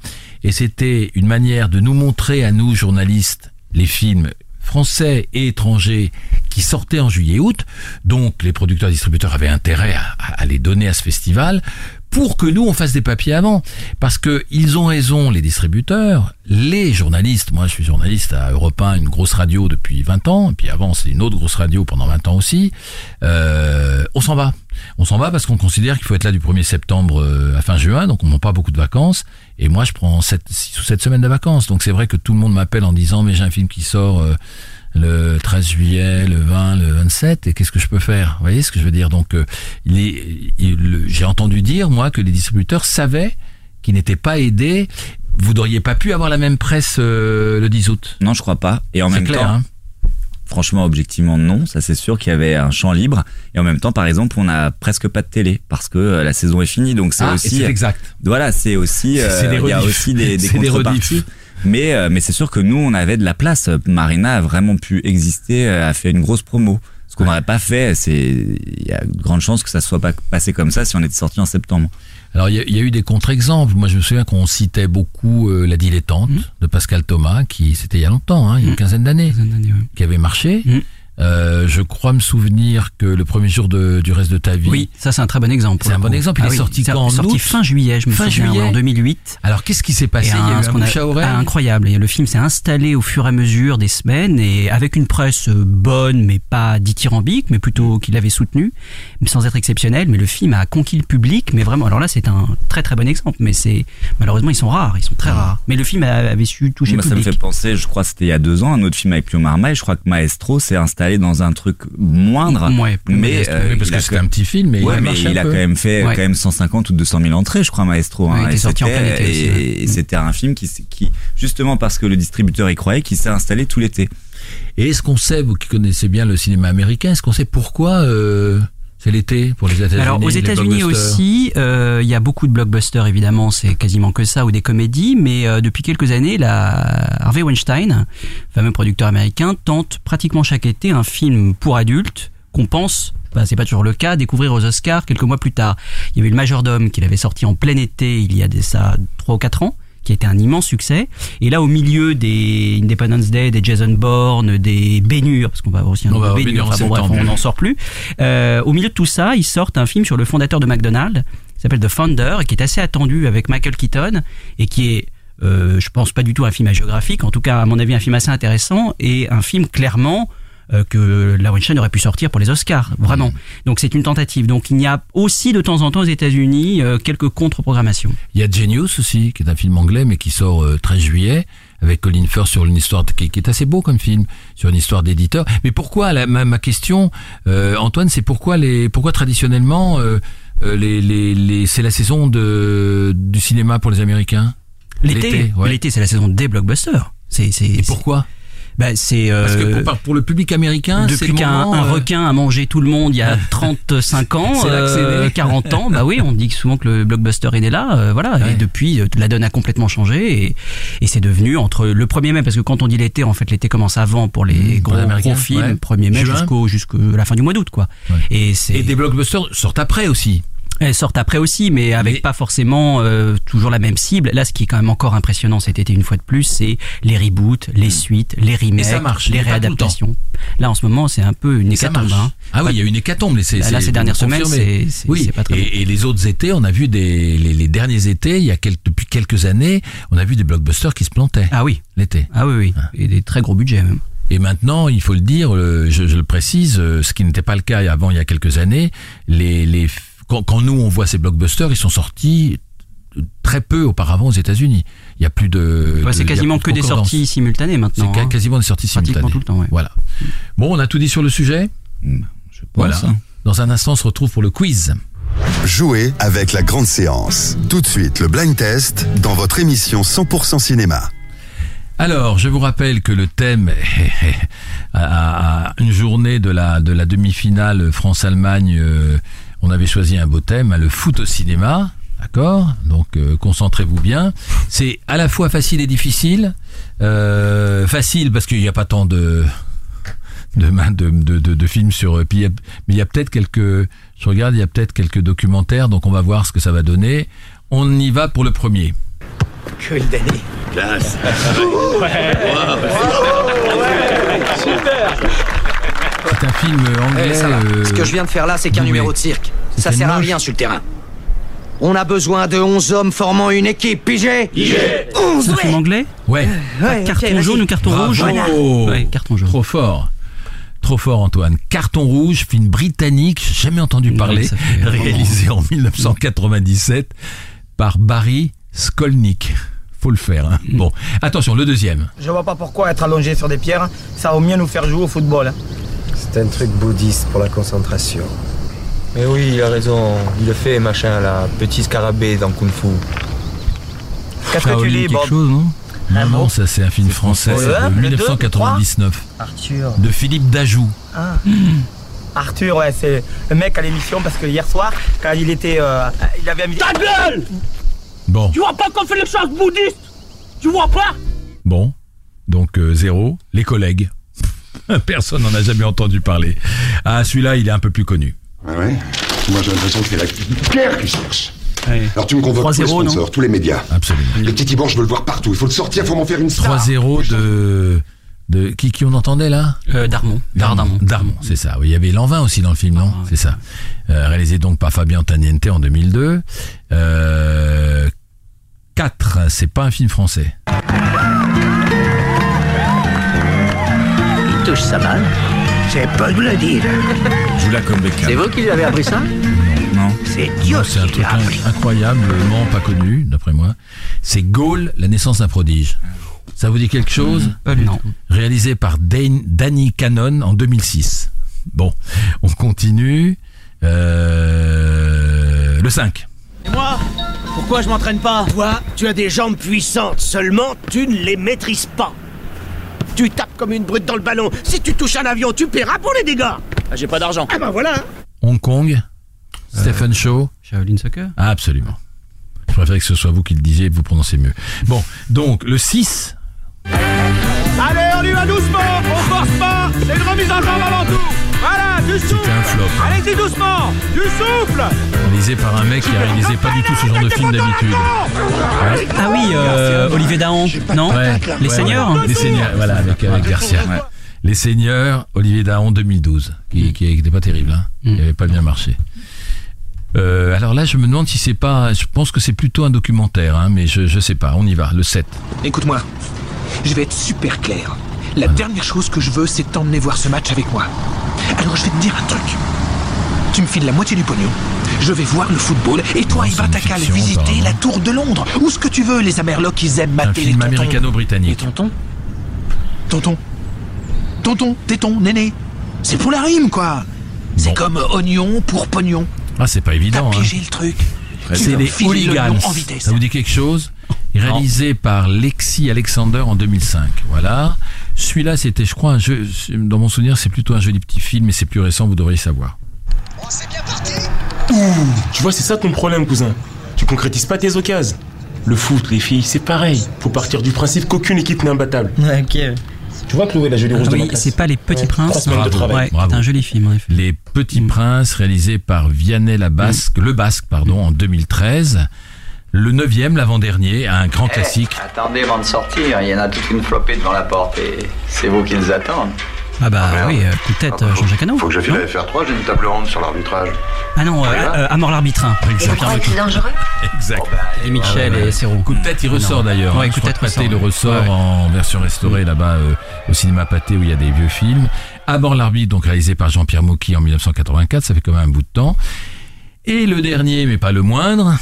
Et c'était une manière de nous montrer à nous, journalistes, les films français et étrangers qui sortaient en juillet-août. Donc les producteurs distributeurs avaient intérêt à, à les donner à ce festival pour que nous on fasse des papiers avant. Parce que ils ont raison les distributeurs les journalistes. Moi je suis journaliste à Europe 1 une grosse radio depuis 20 ans. Et puis avant c'est une autre grosse radio pendant 20 ans aussi. Euh, on s'en va. On s'en va parce qu'on considère qu'il faut être là du 1er septembre euh, à fin juin. Donc on n'a pas beaucoup de vacances et moi je prends 7 6 ou 7 semaines de vacances donc c'est vrai que tout le monde m'appelle en disant mais j'ai un film qui sort euh, le 13 juillet, le 20, le 27, et qu'est-ce que je peux faire? Vous voyez ce que je veux dire? Donc, euh, le- j'ai entendu dire, moi, que les distributeurs savaient qu'ils n'étaient pas aidés. Vous n'auriez pas pu avoir la même presse euh, le 10 août? Non, je crois pas. Et en même clair, temps, hein. Franchement, objectivement, non. Ça, c'est sûr qu'il y avait un champ libre. Et en même temps, par exemple, on n'a presque pas de télé parce que euh, la saison est finie. Donc, c'est Ah, aussi. c'est exact. Voilà, c'est aussi. Euh, des Il y a aussi des, des des contreparties. rediffs. Mais, euh, mais c'est sûr que nous, on avait de la place. Marina a vraiment pu exister, euh, a fait une grosse promo. Ce qu'on n'aurait pas fait, c'est, il y a de grandes chances que ça soit pas passé comme ça si on était sorti en septembre. Alors, il y, a- il y a eu des contre-exemples. Moi, je me souviens qu'on citait beaucoup euh, La Dilettante de Pascal Thomas, qui, c'était il y a longtemps, hein, il y a une quinzaine d'années, qui avait marché. Euh, je crois me souvenir que le premier jour de, du reste de ta vie. Oui, ça c'est un très bon exemple. C'est un bon exemple. Il Ah est oui, sorti quand en sorti août fin juillet, je me Fin souviens, juillet. ouais, en 2008. Alors, qu'est-ce qui s'est passé? Et Il y a un- eu ce un qu'on a- bouche à oreille? Ah, incroyable. Et le film s'est installé au fur et à mesure des semaines et avec une presse euh, bonne, mais pas dithyrambique, mais plutôt qui l'avait soutenu, mais sans être exceptionnel. Mais le film a conquis le public, mais vraiment. Alors là, c'est un très très bon exemple. Mais c'est malheureusement ils sont rares, ils sont très rares. Mais le film a- avait su toucher Moi, le ça me public. fait penser, je crois que c'était il y a deux ans, un autre film avec Pio Marmaille. Je crois que Maestro s'est installé dans un truc moindre. Ouais, plus mais euh, parce que c'était un petit film, mais ouais, il a mais il quand même fait Ouais. quand même 150 ou 200 000 entrées, je crois, Maestro. Ouais, il hein. était Et sorti en plein été aussi, et- c'était un film qui, justement parce que le distributeur y croyait, qui s'est installé tout l'été. Et est-ce qu'on sait, vous qui connaissez bien le cinéma américain, est-ce qu'on sait pourquoi euh, c'est l'été pour les États-Unis Alors aux États-Unis aussi, euh, il y a beaucoup de blockbusters évidemment, c'est quasiment que ça ou des comédies, mais euh, depuis quelques années, la Harvey Weinstein, fameux producteur américain, tente pratiquement chaque été un film pour adultes qu'on pense bah, c'est pas toujours le cas, découvrir aux Oscars quelques mois plus tard. Il y avait le Majordome qu'il avait sorti en plein été il y a des, ça trois ou quatre ans qui a été un immense succès. Et là, au milieu des Independence Day, des Jason Bourne, des Bénure, parce qu'on va avoir aussi un Bénure, enfin bon, bref, septembre. on n'en sort plus. Euh, au milieu de tout ça, ils sortent un film sur le fondateur de McDonald's, qui s'appelle The Founder, et qui est assez attendu avec Michael Keaton, et qui est euh, je pense pas du tout un film hagiographique, en tout cas à mon avis un film assez intéressant et un film clairement que la Weinstein aurait pu sortir pour les Oscars, vraiment. Donc c'est une tentative. Donc il y a aussi de temps en temps aux États-Unis euh, quelques contre-programmations. Il y a Genius aussi, qui est un film anglais, mais qui sort euh, 13 juillet, avec Colin Firth sur une histoire de- qui, qui est assez beau comme film, sur une histoire d'éditeur. Mais pourquoi la, ma, ma question, euh, Antoine, c'est pourquoi les, pourquoi traditionnellement euh, euh, les, les, les, c'est la saison de du cinéma pour les Américains? L'été, ouais. l'été c'est la saison des blockbusters. C'est c'est Et pourquoi? Bah, c'est euh, Parce que pour, pour le public américain, c'est depuis qu'un euh, requin a mangé tout le monde il y a 35 <laughs> ans, C'est là que c'est euh, né. 40 ans, bah oui, on dit souvent que le blockbuster est né là, voilà. Ouais. Et depuis, la donne a complètement changé et, et c'est devenu entre le 1er mai, parce que quand on dit l'été, en fait, l'été commence avant pour les Mmh, gros, gros films, ouais. 1er mai jusqu'au jusqu'à la fin du mois d'août, quoi. Ouais. Et et des blockbusters sortent après aussi. Elles sortent après aussi, mais avec Mais- pas forcément euh, toujours la même cible. Là, ce qui est quand même encore impressionnant cet été, une fois de plus, c'est les reboots, les suites, les remakes, ça marche, les réadaptations. Là, en ce moment, c'est un peu une Et hécatombe. hein. Ah oui, il y a une hécatombe. Là, là, ces dernières semaines, c'est- oui. pas très et, et les autres étés, on a vu des les, les derniers étés, il y a quelques, depuis quelques années, on a vu des blockbusters qui se plantaient Ah oui, l'été. ah oui, oui, et des très gros budgets même. Et maintenant, il faut le dire, euh, je, je le précise, euh, ce qui n'était pas le cas avant il y a quelques années, les, les, quand, quand nous on voit ces blockbusters, ils sont sortis très peu auparavant aux États-Unis. Il y a plus de. Ouais, de- c'est quasiment que de des sorties simultanées C'est maintenant. ca- hein. quasiment des sorties Pratiquement simultanées. tout le temps, ouais. Voilà. Bon, on a tout dit sur le sujet. Hmm, Je pense. Voilà. hein. Dans un instant, on se retrouve pour le quiz. Jouez avec la grande séance. Tout de suite, le blind test dans votre émission 100% cinéma. Alors, je vous rappelle que le thème est <laughs> à à une journée de la de la demi-finale France-Allemagne, euh, on avait choisi un beau thème, hein, le foot au cinéma. D'accord Donc euh, concentrez-vous bien. C'est à la fois facile et difficile. Euh, facile parce qu'il n'y a pas tant de de, main- de, de, de, de films sur euh, puis mais il y a peut-être quelques je regarde il y a peut-être quelques documentaires donc on va voir ce que ça va donner on y va pour le premier Que d'années Classe. C'est un film anglais. Eh, ça va. euh, Ce que je viens de faire là, c'est qu'un numéro de cirque. Ça sert à rien sur le terrain. On a besoin de 11 hommes formant une équipe, pigé C'est 11 un film anglais Ouais. Ouais, Carton jaune ou carton Bravo. rouge Ouais, carton jaune. Trop fort. Trop fort Antoine. Carton rouge, film britannique, jamais entendu parler, vraiment- réalisé en <laughs> 1997 par Barry Skolnick. Faut le faire. hein. Mm. Bon, attention, le deuxième. Je vois pas pourquoi être allongé sur des pierres, ça vaut mieux nous faire jouer au football. C'est un truc bouddhiste pour la concentration. Mais oui, il a raison. Il le fait, machin, la petit scarabée dans Kung Fu. Qu'est-ce que tu Shaolin quelque chose, non Non, non, ça c'est un film français français. de Le un, le deux, 1999 Arthur. de Philippe Dajou. Ah. Arthur, ouais, c'est le mec à l'émission parce que hier soir, quand il était. euh, il avait mis. Ta gueule Bon, Tu vois pas qu'on fait les choses bouddhistes Tu vois pas bon. Donc euh, zéro. Les collègues. <laughs> Personne n'en a jamais entendu parler. Ah, celui-là, il est un peu plus connu. Ah ouais Moi j'ai l'impression que c'est la Claire qui cherche. Alors tu me convoques tous les 3-0, non sponsors, tous les médias. Absolument. Le petit Tibor, je veux le voir partout. Il faut le sortir, faut m'en faire une star. 3-0 de... de... Qui, qui on entendait là? Euh, Darmon. Darmon. Darmon, c'est ça. Oui, il y avait Lanvin aussi dans le film, non? C'est ça. Euh, réalisé donc par Fabien Taniente en 2002. Euh, 4, c'est pas un film français. Touche sa balle. C'est peu de le dire. Joue la comme Beckham. C'est vous qui lui avez appris ça? Non. C'est Dieu Non, C'est un truc incroyablement pas connu, d'après moi. C'est Gaulle, la naissance d'un prodige. Ça vous dit quelque chose? Pas du tout. Réalisé par Danny Cannon en 2006. Bon, on continue. Euh, le 5. Et moi Pourquoi je m'entraîne pas? Toi, tu as des jambes puissantes, seulement tu ne les maîtrises pas. Tu tapes comme une brute dans le ballon. Si tu touches un avion, tu paieras pour les dégâts. Ah, J'ai pas d'argent. Ah bah voilà. Hong Kong. Stephen Shaw. Shaolin Soccer Ah, absolument. Je préférais que ce soit vous qui le disiez et que vous prononcez mieux. Bon, donc le 6. Allez, on y va doucement. On force pas. C'est une remise en jambe avant tout. Voilà, du souffle. C'était un flop. Allez-y doucement. Du souffle. Réalisé par un mec qui a réalisé pas du tout ce genre de film d'habitude. Ouais. Ah oui, euh, Olivier Dahan. Non Ouais, Les Seigneurs ouais. Les Seigneurs, voilà, avec, avec Garcia. Les Seigneurs, Olivier Dahan 2012, qui, qui était pas terrible, hein. Mm. Il avait pas bien marché. Euh, alors là, je me demande si c'est pas. Je pense que c'est plutôt un documentaire, hein, mais je, je sais pas. On y va, le 7. Écoute-moi, je vais être super clair. La dernière chose que je veux, c'est t'emmener voir ce match avec moi. Alors je vais te dire un truc. Tu me files la moitié du pognon. Je vais voir le football et toi, il va t'as aller visiter la tour de Londres ou ce que tu veux. Les Amerlocs, ils aiment Un mater les film tontons. américano-britannique. Tonton Tonton Tonton, téton, néné. C'est pour la rime, quoi. C'est comme oignon pour pognon. Ah, c'est pas évident. T'as Hein. piégé le truc. C'est les Hooligans. vitesse. Ça vous dit quelque chose Réalisé par Lexi Alexander en 2005. Voilà. Celui-là, c'était, je crois, un jeu. Dans mon souvenir, c'est plutôt un joli petit film, mais c'est plus récent. Vous devriez savoir. Tu vois, c'est ça ton problème, cousin. Tu concrétises pas tes occasions. Le foot, les filles, c'est pareil. Faut partir du principe qu'aucune équipe n'est imbattable. Ok. Tu vois, Chloé, la jolie Ah de oui, classe c'est pas Les Petits Ouais, Trois Princes. de travail. Ouais, c'est un joli film. Les Petits Princes, réalisé par Vianney la Basque, le Basque, pardon, en 2013. Le neuvième, l'avant-dernier, un grand Eh, classique. Attendez avant de sortir, il y en a toute une flopée devant la porte et c'est vous qui les attendent. Ah bah oui, euh, coup de tête, euh, Jean-Jacques Hano. Faut que je file non à FR3, j'ai une table ronde sur l'arbitrage. Ah non, euh, euh, à mort l'arbitre. Leclerc. dangereux <laughs> Exact. Et Michel Ah ouais. et Serrault. Coup de tête, il ressort d'ailleurs. Ouais, hein. coup de tête Pathé ressort. le ressort Ouais. en version restaurée là-bas euh, au cinéma Pathé où il y a des vieux films. À bord l'arbitre, donc réalisé par Jean-Pierre Mocky en 1984, ça fait quand même un bout de temps. Et le dernier, mais pas le moindre,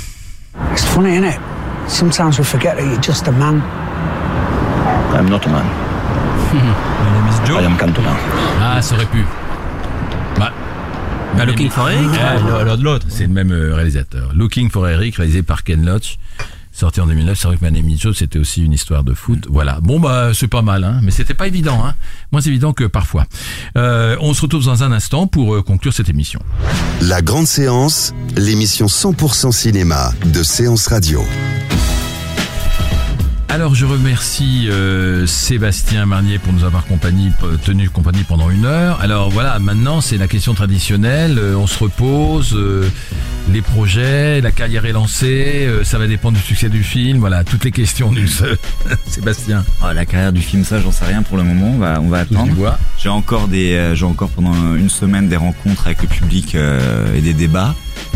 It's funny, isn't it? Sometimes we forget that you're just a man. I'm not a man. I am Cantona. Ah, ça aurait pu. Bah, Bah, Looking for Eric. De l'autre. C'est le même euh, réalisateur. Looking for Eric, réalisé par Ken Loach. Sorti en 2009, c'est vrai que My Name is Joe, c'était aussi une histoire de foot. Voilà. Bon, bah, c'est pas mal, hein. Mais c'était pas évident, hein. Moins évident que parfois. Euh, on se retrouve dans un instant pour euh, conclure cette émission. La grande séance, l'émission 100% cinéma de Séance Radio. Alors je remercie euh, Sébastien Marnier pour nous avoir compagnie, tenu compagnie pendant une heure. Alors voilà, maintenant c'est la question traditionnelle, euh, on se repose, euh, les projets, la carrière est lancée, ça va dépendre du succès du film, voilà, toutes les questions du <laughs> Sébastien. Oh, la carrière du film, ça, j'en sais rien pour le moment. On va, on va attendre. J'ai encore des, j'ai encore pendant une semaine des rencontres avec le public et des débats.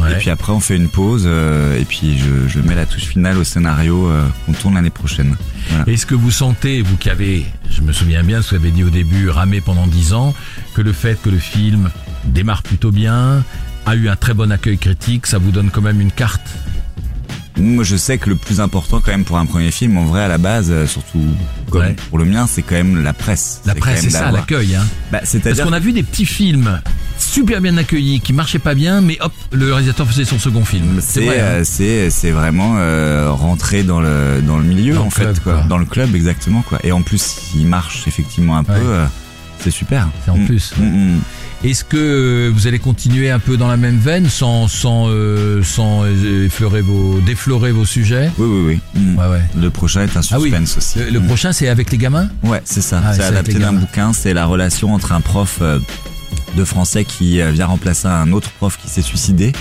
Et puis après, on fait une pause euh, et puis je, je mets la touche finale au scénario euh, qu'on tourne l'année prochaine. Voilà. Est-ce que vous sentez, vous qui avez, je me souviens bien, ce que vous avez dit au début, ramé pendant 10 ans, que le fait que le film démarre plutôt bien, a eu un très bon accueil critique, ça vous donne quand même une carte Moi, je sais que le plus important quand même pour un premier film, en vrai, à la base, euh, surtout comme pour le mien, c'est quand même la presse. La quand presse, même c'est ça, d'avoir- l'accueil. Hein. Bah, Parce c'est-à-dire qu'on a vu des petits films super bien accueillis, qui marchaient pas bien, mais hop, le réalisateur faisait son second film. c'est vrai, hein. euh, c'est c'est vraiment euh, rentrer dans le dans le milieu Dans en le fait club, quoi. quoi. dans le club exactement quoi et en plus il marche effectivement un peu euh, c'est super C'est en Mm. plus. Mm, mm. Est-ce que vous allez continuer un peu dans la même veine, sans sans euh, sans effleurer vos déflorer vos sujets oui oui oui Mm. Ouais, ouais. le prochain est un Ah oui. suspense aussi Le, le Mm. prochain, c'est avec les gamins Ouais, c'est ça. Ah, c'est adapté d'un bouquin. C'est la relation entre un prof euh, de français qui euh, vient remplacer un autre prof qui s'est suicidé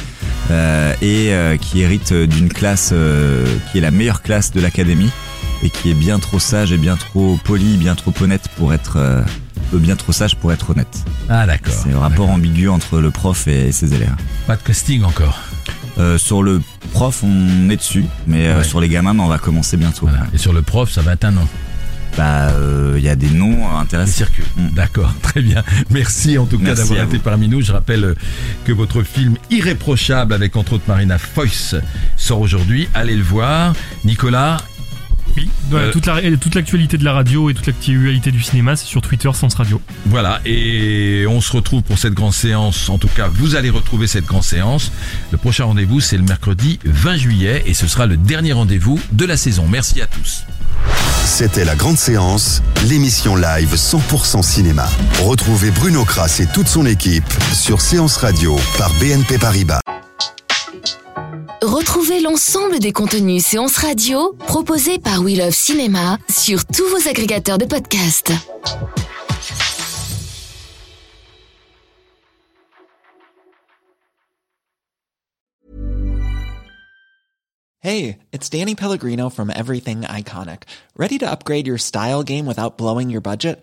euh, et qui hérite d'une classe qui est la meilleure classe de l'académie et qui est bien trop sage et bien trop poli, bien trop honnête pour être bien trop sage pour être honnête. Ah d'accord. C'est le rapport ambigu entre le prof et ses élèves. Pas de casting encore. Euh, sur le prof, on est dessus, mais euh, sur les gamins, on va commencer bientôt. Et sur le prof, ça va être un nom. Bah, euh, il y a des noms intéressants. circulent. D'accord, <laughs> très bien. Merci en tout cas d'avoir été parmi nous. Je rappelle que votre film Irréprochable avec entre autres Marina Foïs sort aujourd'hui. Allez le voir. Nicolas Oui, voilà, Euh, toute la- et toute l'actualité de la radio et toute l'actualité du cinéma, c'est sur Twitter Sens Radio. Voilà, et on se retrouve pour cette grande séance. En tout cas, vous allez retrouver cette grande séance. Le prochain rendez-vous, c'est le mercredi 20 juillet et ce sera le dernier rendez-vous de la saison. Merci à tous. C'était la grande séance, l'émission live 100% cinéma. Retrouvez Bruno Kras et toute son équipe sur Séance Radio par BNP Paribas. Retrouvez l'ensemble des contenus séances radio proposés par We Love Cinéma sur tous vos agrégateurs de podcasts. Hey, it's Danny Pellegrino from Everything Iconic. Ready to upgrade your style game without blowing your budget?